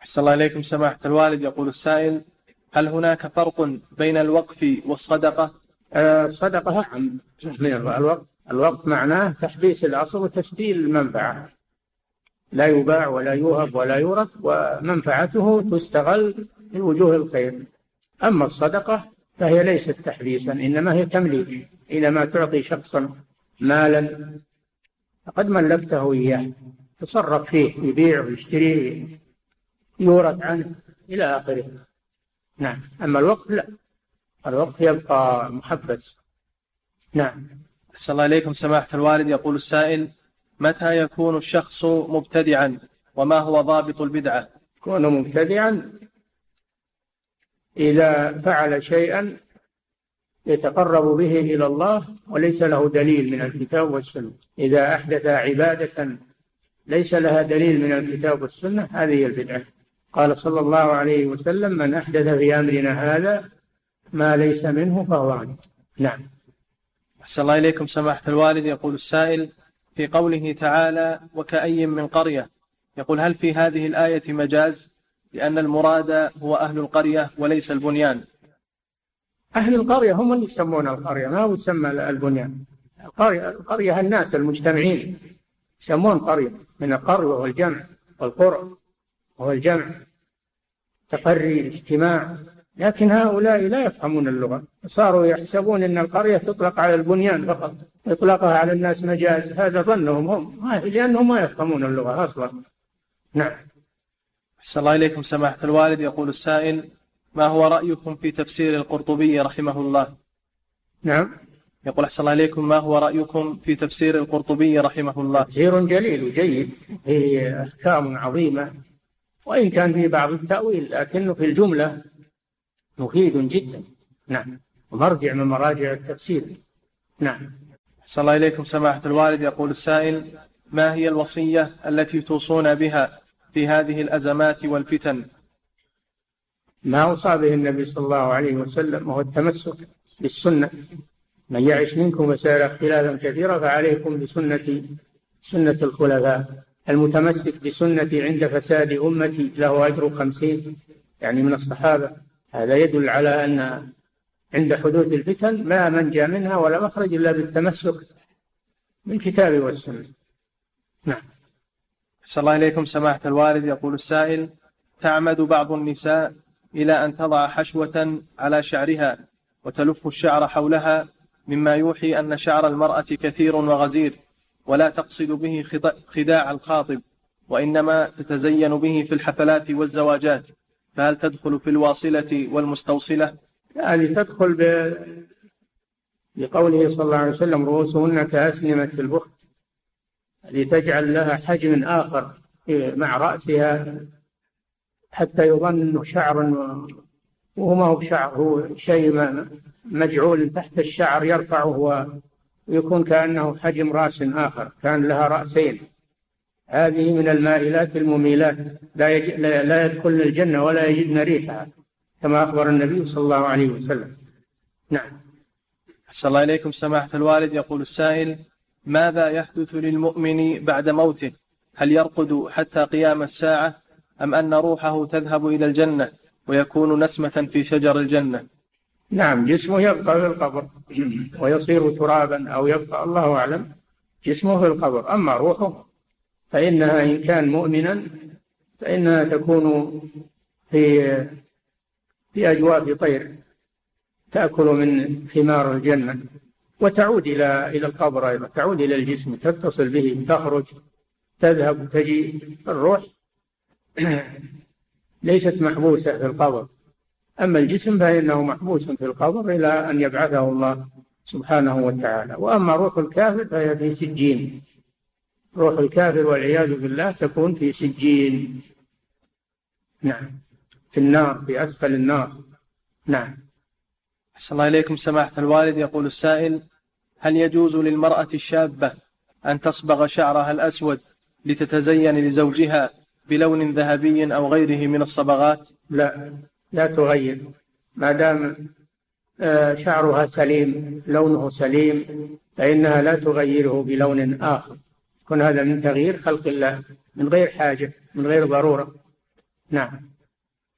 أحسن الله إليكم سماحة الوالد. يقول السائل هل هناك فرق بين الوقف والصدقة؟ آه، الصدقة أعم من الوقف الوقف معناه تحبيس الأصل وتسجيل المنفعة لا يباع ولا يوهب ولا يورث ومنفعته تستغل في وجوه الخير. أما الصدقة فهي ليست تحبيسا إنما هي تمليك. حينما تعطي شخصا مالا فقد ملكته إياه. تصرف فيه يبيع ويشتري يورث عنه إلى آخره. نعم. أما الوقف لا. الوقف يبقى محبس. نعم. أحسن الله إليكم سماحة الوالد. يقول السائل متى يكون الشخص مبتدعا؟ وما هو ضابط البدعة؟ يكون مبتدعا إذا فعل شيئا يتقرب به إلى الله وليس له دليل من الكتاب والسنة. إذا أحدث عبادة ليس لها دليل من الكتاب والسنة هذه البدعة. قال صلى الله عليه وسلم من أحدث في أمرنا هذا ما ليس منه فهو عنه. نعم. أحسن الله إليكم سماحة الوالد. يقول السائل في قوله تعالى وكأي من قرية. يقول هل في هذه الآية مجاز؟ لأن المراد هو أهل القرية وليس البنيان. أهل القرية هم اللي يسمون القرية ما هو يسمى البنيان. القرية القرية الناس المجتمعين. يسمون قرية من القرى وهو الجمع والقرى وهو الجمع تقري الاجتماع. لكن هؤلاء لا يفهمون اللغة. صاروا يحسبون أن القرية تطلق على البنيان فقط إطلاقها على الناس مجاز. هذا ظنهم هم لأنهم ما يفهمون اللغة أصلا. نعم. أحسن الله إليكم سماحة الوالد. يقول السائل ما هو رأيكم في تفسير القرطبي رحمه الله؟ نعم. يقول أحسن الله إليكم ما هو رأيكم في تفسير القرطبي رحمه الله؟ تفسير جليل وجيد فيه أحكام عظيمة وإن كان فيه بعض التأويل لكنه في الجملة مفيد جدا. نعم. ومرجع من مراجع التفسير. نعم. أحسن الله إليكم سماحة الوالد. يقول السائل ما هي الوصية التي توصون بها في هذه الأزمات والفتن؟ ما أوصى به النبي صلى الله عليه وسلم وهو التمسك بالسنة. من يعش منكم وسيرى اختلافا كثيرا فعليكم بسنة سنة الخلفاء. المتمسك بسنتي عند فساد أمتي له أجر خمسين. يعني من الصحابة. هذا يدل على أن عند حدوث الفتن ما منجى منها ولا مخرج إلا بالتمسك بالكتاب والسنة. نعم. أحسن الله إليكم سماحة الوالد. يقول السائل تعمد بعض النساء إلى أن تضع حشوة على شعرها وتلف الشعر حولها مما يوحي أن شعر المرأة كثير وغزير ولا تقصد به خداع الخاطب وإنما تتزين به في الحفلات والزواجات. فهل تدخل في الواصلة والمستوصلة؟ يعني تدخل ب... بقوله صلى الله عليه وسلم رؤوسهن كأسنمة البخت لتجعل لها حجم آخر مع رأسها حتى يظن شعر وهو ما هو بشعر هو شيء مجعول تحت الشعر يرفعه ويكون كأنه حجم رأس آخر كان لها رأسين. هذه من المائلات المميلات. لا, يج... لا يدخلن الجنة ولا يجدن ريحها كما أخبر النبي صلى الله عليه وسلم. نعم. أحسن الله إليكم سماحة الوالد. يقول السائل ماذا يحدث للمؤمن بعد موته؟ هل يرقد حتى قيام الساعة أم أن روحه تذهب إلى الجنة ويكون نسمة في شجر الجنة؟ نعم جسمه يبقى في القبر. ويصير ترابا أو يبقى الله أعلم جسمه في القبر. أما روحه فإنها إن كان مؤمنا فإنها تكون في في أجواف طير تأكل من ثمار الجنة. وتعود إلى إلى القبر أيضا تعود إلى الجسم تتصل به تخرج تذهب تجي الروح ليست محبوسة في القبر. أما الجسم فإنه محبوس في القبر إلى أن يبعثه الله سبحانه وتعالى. وأما روح الكافر فهي في سجين. روح الكافر والعياذ بالله تكون في سجين. نعم. في النار في أسفل النار. نعم. أحسن الله إليكم سماحة الوالد. يقول السائل هل يجوز للمرأة الشابة أن تصبغ شعرها الأسود لتتزين لزوجها بلون ذهبي أو غيره من الصبغات؟ لا. لا تغير. ما دام آه، شعرها سليم لونه سليم فإنها لا تغيره بلون آخر. يكون هذا من تغيير خلق الله من غير حاجة من غير ضرورة. نعم.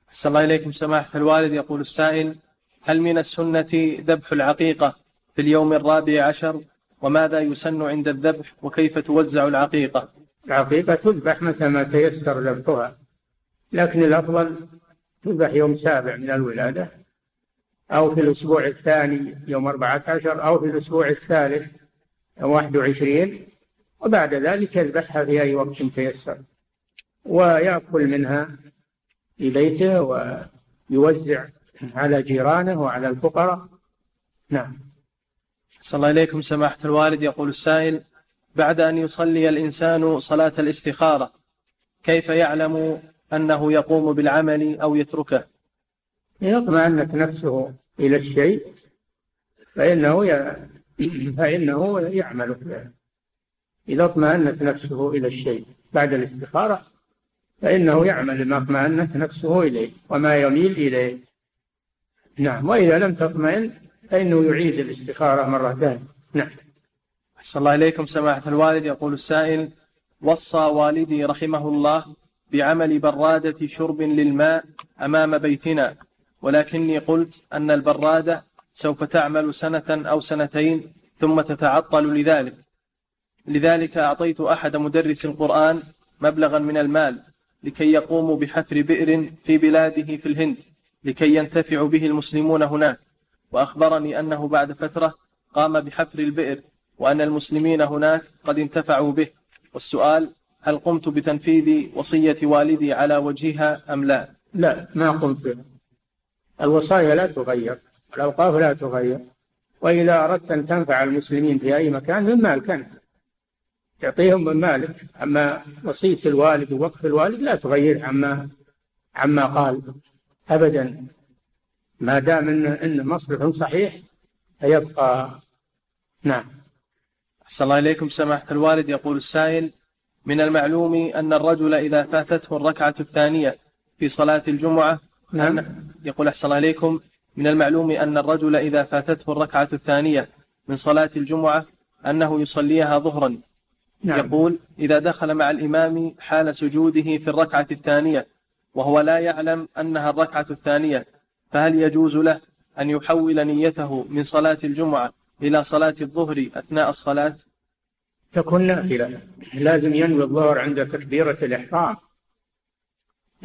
أحسن الله إليكم سماحة الوالد. يقول السائل هل من السنة ذبح العقيقة في اليوم الرابع عشر؟ وماذا يسن عند الذبح؟ وكيف توزع العقيقة؟ العقيقة تذبح متى ما تيسر ذبحها. لكن الأفضل تذبح يوم سابع من الولادة أو في الأسبوع الثاني يوم أربعة عشر أو في الأسبوع الثالث يوم واحد وعشرين وبعد ذلك يذبحها في أي وقت تيسر. ويأكل منها في بيته ويوزع على جيرانه وعلى الفقراء. نعم. صلى الله إليكم سماحة الوالد. يقول السائل بعد أن يصلي الإنسان صلاة الاستخارة كيف يعلم أنه يقوم بالعمل أو يتركه. إذا اطمأنت نفسه إلى الشيء فإنه ي... فإنه يعمل إذا اطمأنت نفسه إلى الشيء بعد الاستخارة فإنه يعمل ما اطمأنت نفسه إليه وما يميل إليه. نعم وإذا لم تطمئن فإنه يعيد الاستخارة مرة ثانية نعم. أحسن الله إليكم سماحة الوالد. يقول السائل وصى والدي رحمه الله بعمل برادة شرب للماء أمام بيتنا ولكني قلت أن البرادة سوف تعمل سنة أو سنتين ثم تتعطل لذلك. لذلك أعطيت أحد مدرس القرآن مبلغا من المال لكي يقوموا بحفر بئر في بلاده في الهند لكي ينتفع به المسلمون هناك وأخبرني أنه بعد فترة قام بحفر البئر وأن المسلمين هناك قد انتفعوا به. والسؤال هل قمت بتنفيذ وصية والدي على وجهها أم لا؟ لا ما قمت. بها الوصايا لا تغير الأوقاف لا تغير. وإذا أردت أن تنفع المسلمين في أي مكان من مالك أنت. تعطيهم من مالك أما وصية الوالد ووقف الوالد لا تغير عما عما قال أبدا. ما دام إن, إن مصرف صحيح فيبقى نعم. أحسن الله إليكم. سماحة الوالد يقول السائل من المعلوم أن الرجل إذا فاتته الركعة الثانية في صلاة الجمعة نعم. يقول أحسن الله إليكم من المعلوم أن الرجل إذا فاتته الركعة الثانية من صلاة الجمعة أنه يصليها ظهرا. نعم. يقول إذا دخل مع الإمام حال سجوده في الركعة الثانية وهو لا يعلم أنها الركعة الثانية فهل يجوز له أن يحول نيته من صلاة الجمعة إلى صلاة الظهر أثناء الصلاة؟ تكون نافلة. لازم ينوي الظهر عند تكبيرة الإحرام.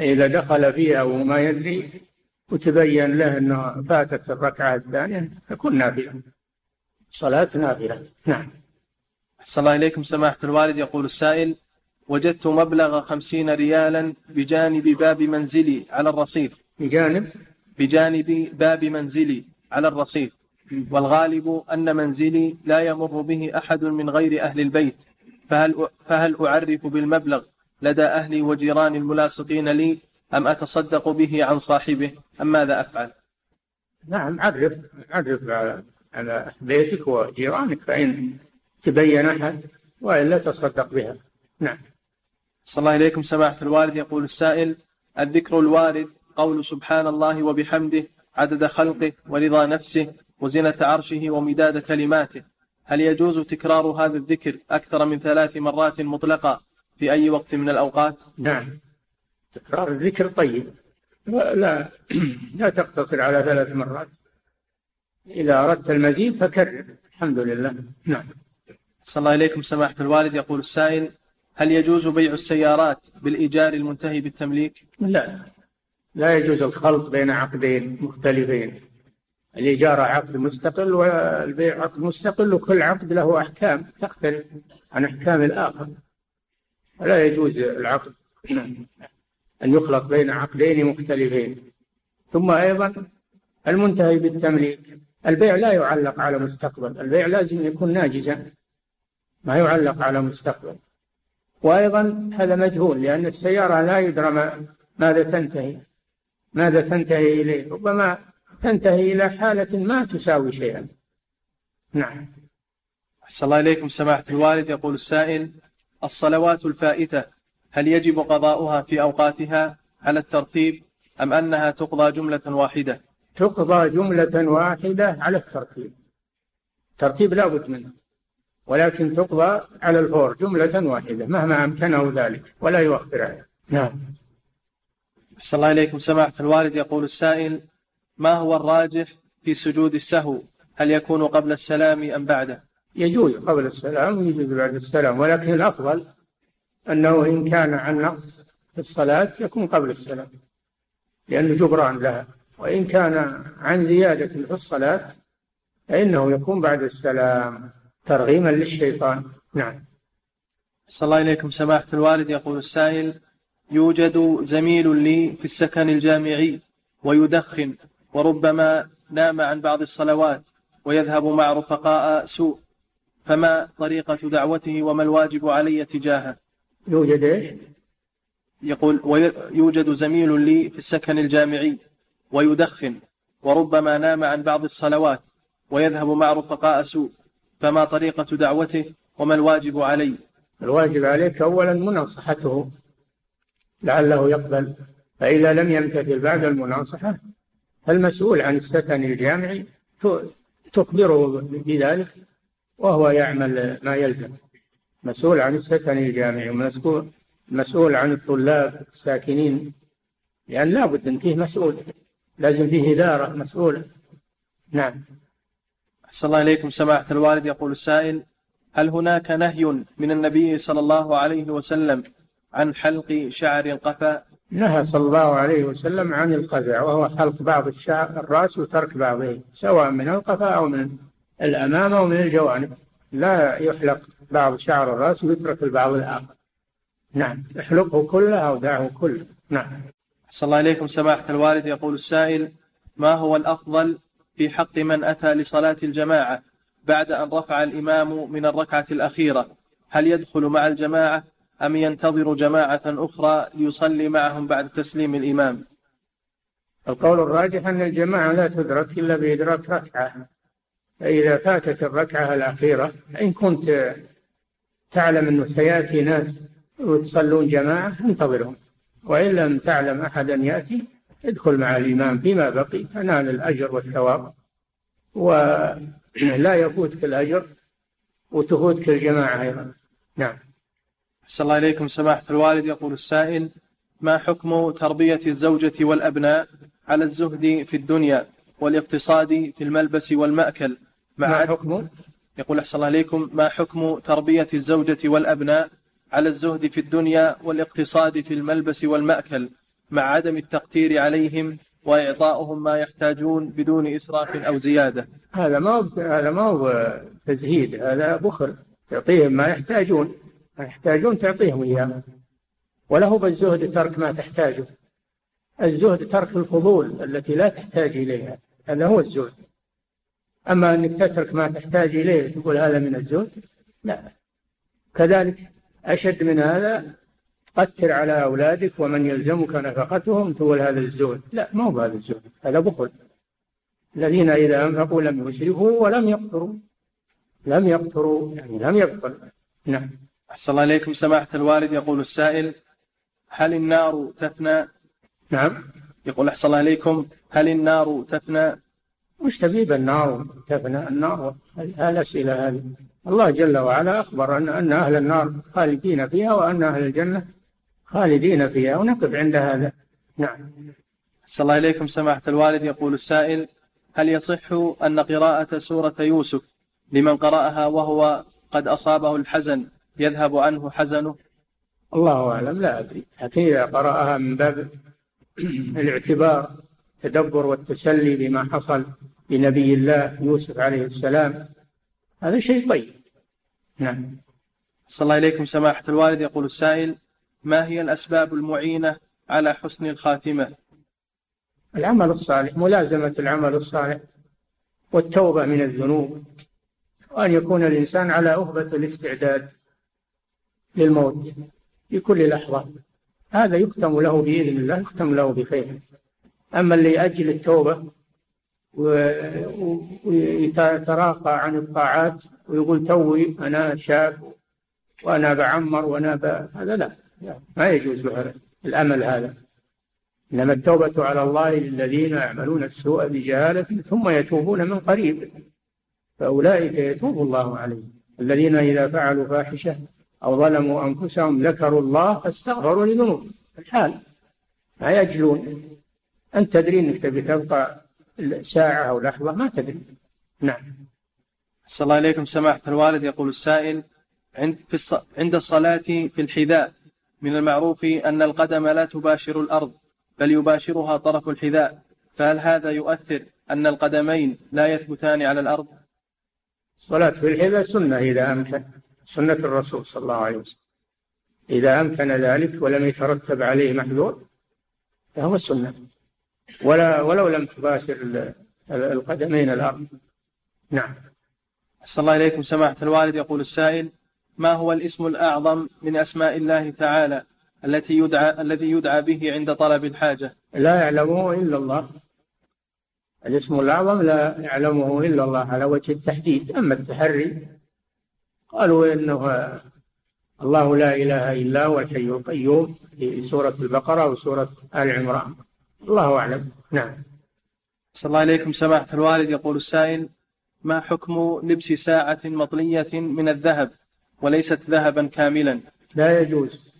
إذا دخل فيها وما يدري وتبين له أنه فاتت الركعة الثانية تكون نافلة. صلاة نافلة. نعم. أحسن الله إليكم سماحة الوالد. يقول السائل وجدت مبلغ خمسين ريالا بجانب باب منزلي على الرصيف. بجانب؟ بجانب باب منزلي على الرصيف. والغالب أن منزلي لا يمر به أحد من غير أهل البيت فهل, فهل أعرف بالمبلغ لدى أهلي وجيراني الملاصقين لي أم أتصدق به عن صاحبه؟ أم ماذا أفعل؟ نعم عرف عرف على, على بيتك وجيرانك فإن تبين أحد وإلا تصدق بها. نعم. صلى الله إليكم سماحة الوالد. يقول السائل الذكر الوارد قول سبحان الله وبحمده عدد خلقه ورضا نفسه وزنة عرشه ومداد كلماته. هل يجوز تكرار هذا الذكر أكثر من ثلاث مرات مطلقة في أي وقت من الأوقات؟ نعم. تكرار الذكر طيب. لا. لا تقتصر على ثلاث مرات. إذا أردت المزيد فكرر. الحمد لله. نعم. صلى الله إليكم سماحة الوالد. يقول السائل هل يجوز بيع السيارات بالإيجار المنتهي بالتمليك؟ لا. لا يجوز الخلط بين عقدين مختلفين. الإجارة عقد مستقل والبيع عقد مستقل وكل عقد له أحكام تختلف عن أحكام الآخر. ولا يجوز العقد أن يخلط بين عقدين مختلفين. ثم أيضا المنتهي بالتمليك. البيع لا يعلق على مستقبل. البيع لازم يكون ناجزا. ما يعلق على مستقبل. وأيضا هذا مجهول لأن السيارة لا يدرى ماذا تنتهي. ماذا تنتهي إليه. ربما تنتهي إلى حالة ما تساوي شيئا. نعم. أحسن الله إليكم سماحة الوالد. يقول السائل الصلوات الفائتة هل يجب قضاؤها في أوقاتها على الترتيب أم أنها تقضى جملة واحدة؟ تقضى جملة واحدة على الترتيب. ترتيب لا بد منه ولكن تقضى على الفور جملة واحدة مهما أمكنه ذلك ولا يؤخرها. نعم. أحسن الله إليكم سماحة الوالد. يقول السائل ما هو الراجح في سجود السهو؟ هل يكون قبل السلام أم بعده؟ يجوز قبل السلام ويجوز بعد السلام ولكن الأفضل أنه إن كان عن نقص في الصلاة يكون قبل السلام لأنه جبران لها. وإن كان عن زيادة في الصلاة فإنه يكون بعد السلام ترغيما للشيطان. نعم. صلى الله إليكم سماحة الوالد. يقول السائل يوجد زميل لي في السكن الجامعي ويدخن. وربما نام عن بعض الصلوات ويذهب مع رفقاء سوء. فما طريقة دعوته وما الواجب علي تجاهه؟ يوجد إيش؟ يقول يوجد زميل لي في السكن الجامعي ويدخن وربما نام عن بعض الصلوات ويذهب مع رفقاء سوء. فما طريقة دعوته وما الواجب علي؟ الواجب عليك أولا مناصحته لعله يقبل فإذا لم يمتثل بعد المناصحة المسؤول عن السكن الجامعي تخبره بذلك وهو يعمل ما يلزم. مسؤول عن السكن الجامعي ومسؤول مسؤول عن الطلاب الساكنين لأن لابد أن فيه مسؤول. لازم فيه إدارة مسؤولة. نعم. أحسن الله إليكم سماحة الوالد. يقول السائل هل هناك نهي من النبي صلى الله عليه وسلم عن حلق شعر القفا؟ نهى صلى الله عليه وسلم عن القزع وهو حلق بعض الشعر الرأس وترك بعضه سواء من القفا أو من الأمام أو من الجوانب. لا يحلق بعض شعر الرأس ويترك البعض الآخر. نعم. احلقه كله أو دعه كله. نعم. صلى الله إليكم سماحة الوالد. يقول السائل ما هو الأفضل في حق من أتى لصلاة الجماعة بعد أن رفع الإمام من الركعة الأخيرة؟ هل يدخل مع الجماعة أم ينتظر جماعة أخرى ليصلي معهم بعد تسليم الإمام؟ القول الراجح أن الجماعة لا تدرك إلا بإدراك ركعة. فإذا فاتت الركعة الأخيرة إن كنت تعلم أنه سيأتي ناس وتصلون جماعة انتظرهم. وإن لم تعلم أحدا يأتي ادخل مع الإمام فيما بقي تنال الأجر والثواب. و لا يفوتك الأجر وتفوتك الجماعة أيضا. نعم. أحسن الله إليكم سماحة الوالد. يقول السائل ما حكم تربية الزوجة والأبناء على الزهد في الدنيا والاقتصاد في الملبس والمأكل؟ مع ما حكم؟ يقول أحسن الله إليكم ما حكم تربية الزوجة والأبناء على الزهد في الدنيا والاقتصاد في الملبس والمأكل؟ مع عدم التقتير عليهم وإعطائهم ما يحتاجون بدون إسراف أو زيادة. هذا ما هو هذا ما هو تزهيد. هذا بخل. تعطيهم ما يحتاجون. ما يحتاجون تعطيهم إياه. ولا هو بالزهد ترك ما تحتاجه. الزهد ترك الفضول التي لا تحتاج إليها. هذا هو الزهد. أما أنك تترك ما تحتاج إليه تقول هذا من الزهد؟ لا. كذلك أشد من هذا قتر على أولادك ومن يلزمك نفقتهم تقول هذا الزهد. لا ما هو هذا الزهد. هذا بخل. الذين إذا أنفقوا لم يسرفوا ولم يقتروا. لم يقتروا يعني لم يبخل. نعم. أحسن الله إليكم. سماحة الوالد يقول السائل هل النار تفنى؟ نعم. يقول أحسن الله إليكم هل النار تفنى؟ وش تبي بالنار تفنى. النار الأسئلة هذه؟ الله جل وعلا أخبر أن أن أهل النار خالدين فيها وأن أهل الجنة خالدين فيها ونقف عند هذا. نعم. أحسن الله إليكم. سماحة الوالد يقول السائل هل يصح أن قراءة سورة يوسف لمن قرأها وهو قد أصابه الحزن؟ يذهب عنه حزنه؟ الله أعلم لا أدري. لكن إذا قرأها من باب الاعتبار التدبر والتسلي بما حصل لنبي الله يوسف عليه السلام. هذا شيء طيب. نعم. صلى الله إليكم سماحة الوالد. يقول السائل ما هي الأسباب المعينة على حسن الخاتمة؟ العمل الصالح ملازمة العمل الصالح والتوبة من الذنوب وأن يكون الإنسان على أهبة الاستعداد. للموت في كل لحظة. هذا يختم له بإذن الله يختم له بخير. أما اللي يأجل التوبة ويتراخى عن الطاعات ويقول توي أنا شاب وأنا بعمر وأنا ب... هذا لا ما يجوز الأمل هذا. إنما التوبة على الله للذين يعملون السوء بجهالة ثم يتوبون من قريب فأولئك يتوب الله عليهم. الذين إذا فعلوا فاحشة أو ظلموا أنفسهم ذكروا الله فاستغفروا لذنوبهم الحال ما يجلون. أنت تدري أنك تبي تبقى ساعة أو لحظة ما تدري. نعم. صلى الله عليكم سماحة الوالد يقول السائل عند, في الص... عند الصلاة في الحذاء من المعروف أن القدم لا تباشر الأرض بل يباشرها طرف الحذاء. فهل هذا يؤثر أن القدمين لا يثبتان على الأرض؟ الصلاة في الحذاء سنة إذا أمكن. سنة الرسول صلى الله عليه وسلم. إذا أمكن ذلك ولم يترتب عليه محذور فهو السنة ولا ولو لم تباشر القدمين الأرض. نعم. أحسن الله إليكم. سماحة الوالد يقول السائل ما هو الاسم الأعظم من أسماء الله تعالى التي يدعى الذي يدعى به عند طلب الحاجة؟ لا يعلمه إلا الله. الاسم الأعظم لا يعلمه إلا الله على وجه التحديد. أما التحري قالوا إنه الله لا إله إلا هو الحي القيوم في سورة البقرة وسورة آل عمران. الله أعلم. نعم. صلى الله عليكم سماحة الوالد. يقول السائل ما حكم لبس ساعة مطلية من الذهب وليست ذهبا كاملا؟ لا يجوز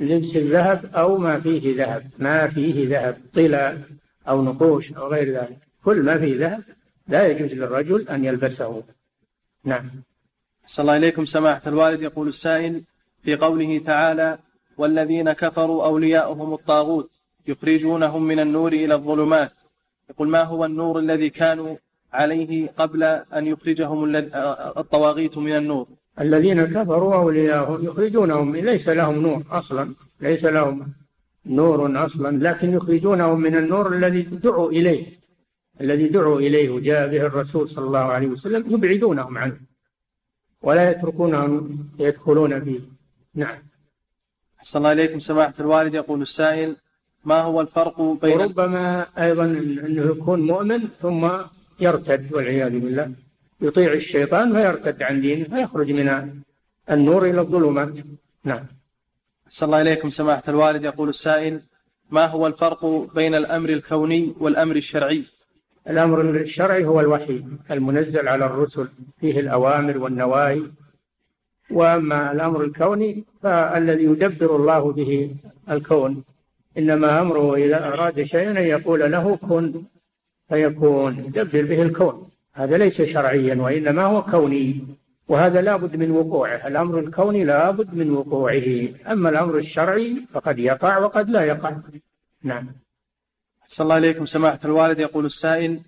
لبس الذهب أو ما فيه ذهب. ما فيه ذهب طلا أو نقوش أو غير ذلك. كل ما فيه ذهب لا يجوز للرجل أن يلبسه. نعم. صلى الله إليكم سماحة الوالد. يقول السائل في قوله تعالى والذين كفروا أولياؤهم الطاغوت يخرجونهم من النور إلى الظلمات. يقول ما هو النور الذي كانوا عليه قبل أن يخرجهم الطواغيت من النور؟ الذين كفروا أولياءهم يخرجونهم ليس لهم نور أصلا ليس لهم نور أصلا لكن يخرجونهم من النور الذي دعوا إليه الذي دعوا إليه وجاء به الرسول صلى الله عليه وسلم يبعدونهم عنه. ولا يتركونهم يدخلون فيه. نعم. أحسن الله إليكم. سماحة الوالد يقول السائل ما هو الفرق بين وربما أيضا أنه يكون مؤمن ثم يرتد والعياذ بالله. يطيع الشيطان فيرتد عن دينه فيخرج من النور إلى الظلمات. نعم. أحسن الله إليكم. سماحة الوالد يقول السائل ما هو الفرق بين الأمر الكوني والأمر الشرعي؟ الأمر الشرعي هو الوحي المنزل على الرسل فيه الأوامر والنواهي. وأما الأمر الكوني فالذي يدبر الله به الكون. إنما أمره إذا أراد شيئا أن يقول له كن فيكون يدبر به الكون. هذا ليس شرعيا وإنما هو كوني وهذا لابد من وقوعه. الأمر الكوني لابد من وقوعه. أما الأمر الشرعي فقد يقع وقد لا يقع. نعم. صلى الله عليكم. سماحة الوالد يقول السائل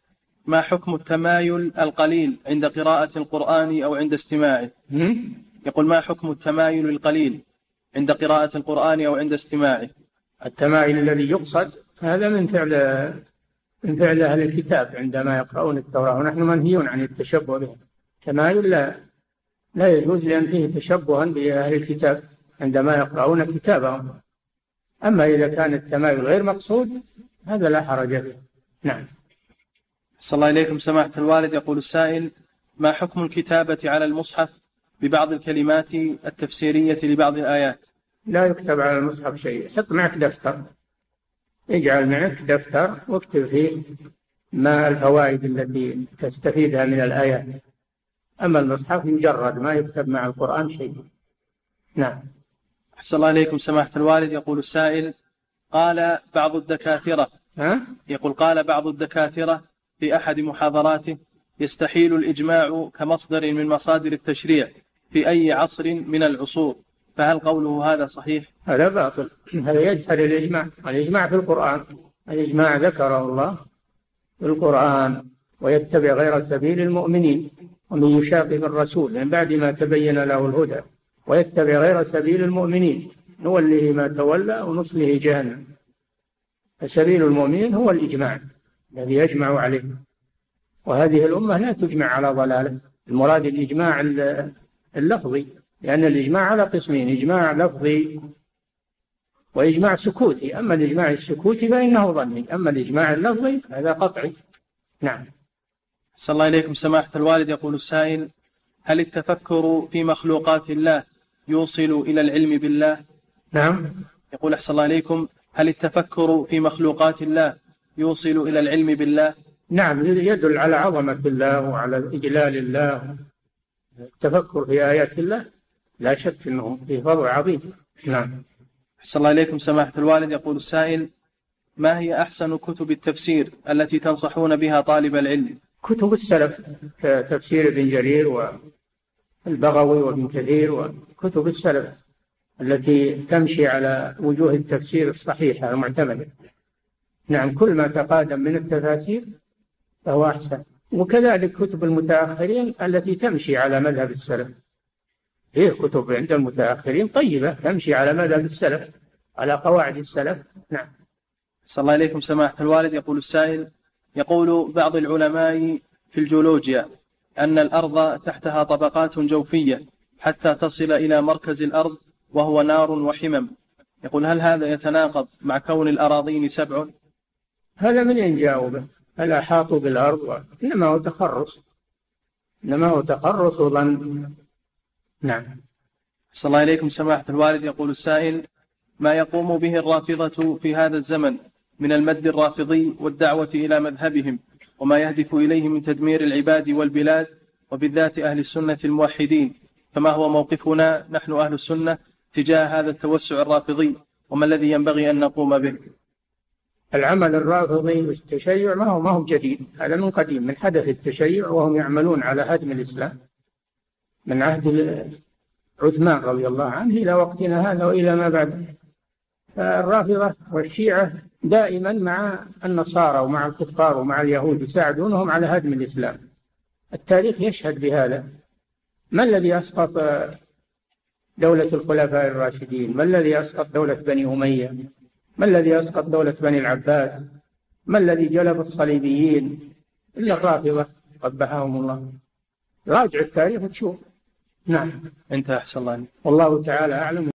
ما حكم التمايل القليل عند قراءة القرآن أو عند استماعه؟ يقول ما حكم التمايل القليل عند قراءة القرآن أو عند استماعه؟ التمايل الذي يقصد هذا من فعل من فعل أهل الكتاب عندما يقرؤون التوراة. ونحن منهيون عن التشبه بهم. التمايل لا لا يجوز لأن فيه تشبها بأهل الكتاب عندما يقرؤون كتابهم. أما إذا كان التمايل غير مقصود هذا لا حرج فيه. نعم. صلى الله إليكم سماحة الوالد. يقول السائل ما حكم الكتابة على المصحف ببعض الكلمات التفسيرية لبعض الآيات؟ لا يكتب على المصحف شيء. حط معك دفتر. اجعل معك دفتر واكتب فيه ما الفوائد التي تستفيدها من الآيات. أما المصحف يجرد ما يكتب مع القرآن شيء. نعم. أحسن الله إليكم سماحة الوالد. يقول السائل قال بعض الدكاترة. ها؟ يقول قال بعض الدكاترة في أحد محاضراته يستحيل الإجماع كمصدر من مصادر التشريع في أي عصر من العصور. فهل قوله هذا صحيح؟ هذا باطل. هذا يجهل الإجماع. الإجماع في القرآن. الإجماع ذكره الله في القرآن ويتبع غير سبيل المؤمنين ومن يشاقق الرسول من بعد ما تبين له الهدى ويتبع غير سبيل المؤمنين. نوله ما تولى ونصله جهنم. فسبيل المؤمنين هو الإجماع الذي يجمع عليه. وهذه الأمة لا تجمع على ضلالة. المراد الإجماع اللفظي لأن الإجماع على قسمين إجماع لفظي وإجماع سكوتي. أما الإجماع السكوتي فإنه ظني. أما الإجماع اللفظي هذا قطعي. نعم. أحسن الله إليكم سماحة الوالد يقول السائل هل التفكر في مخلوقات الله يوصل إلى العلم بالله؟ نعم. يقول أحسن الله إليكم هل التفكر في مخلوقات الله يوصل إلى العلم بالله؟ نعم يدل على عظمة الله وعلى إجلال الله. التفكر في آيات الله لا شك أنه فيه فضل عظيم. نعم. أحسن الله إليكم سماحة الوالد. يقول السائل ما هي أحسن كتب التفسير التي تنصحون بها طالب العلم؟ كتب السلف كتفسير ابن جرير والبغوي وابن كثير وكتب السلف. التي تمشي على وجوه التفسير الصحيحة المعتمدة. نعم كل ما تقادم من التفاسير فهو أحسن. وكذلك كتب المتأخرين التي تمشي على مذهب السلف. هي كتب عند المتأخرين طيبة تمشي على مذهب السلف على قواعد السلف. نعم. صلى الله عليكم سماحة الوالد يقول السائل يقول بعض العلماء في الجيولوجيا أن الأرض تحتها طبقات جوفية حتى تصل إلى مركز الأرض وهو نار وحمم. يقول هل هذا يتناقض مع كون الأراضين سبع؟ هذا من يجاوبه. هل أحاطوا بالأرض؟ إنما هو تخرص. إنما هو تخرص وظن نعم. صلى الله إليكم سماحة الوالد. يقول السائل ما يقوم به الرافضة في هذا الزمن من المد الرافضي والدعوة إلى مذهبهم وما يهدف إليه من تدمير العباد والبلاد وبالذات أهل السنة الموحدين؟ فما هو موقفنا؟ نحن أهل السنة تجاه هذا التوسع الرافضي وما الذي ينبغي أن نقوم به؟ العمل الرافضي والتشيع ما هو ما هو جديد. هذا من قديم من حدث التشيع وهم يعملون على هدم الإسلام. من عهد عثمان رضي الله عنه إلى وقتنا هذا وإلى ما بعد. الرافضة والشيعة دائما مع النصارى ومع الكفار ومع اليهود يساعدونهم على هدم الإسلام. التاريخ يشهد بهذا. ما الذي أسقط دولة الخلفاء الراشدين. ما الذي أسقط دولة بني أمية؟ ما الذي أسقط دولة بني العباس؟ ما الذي جلب الصليبيين؟ إلا الرافضة قبحهم الله. راجع التاريخ وتشوف. نعم. انتهى أحسن الله والله تعالى أعلم.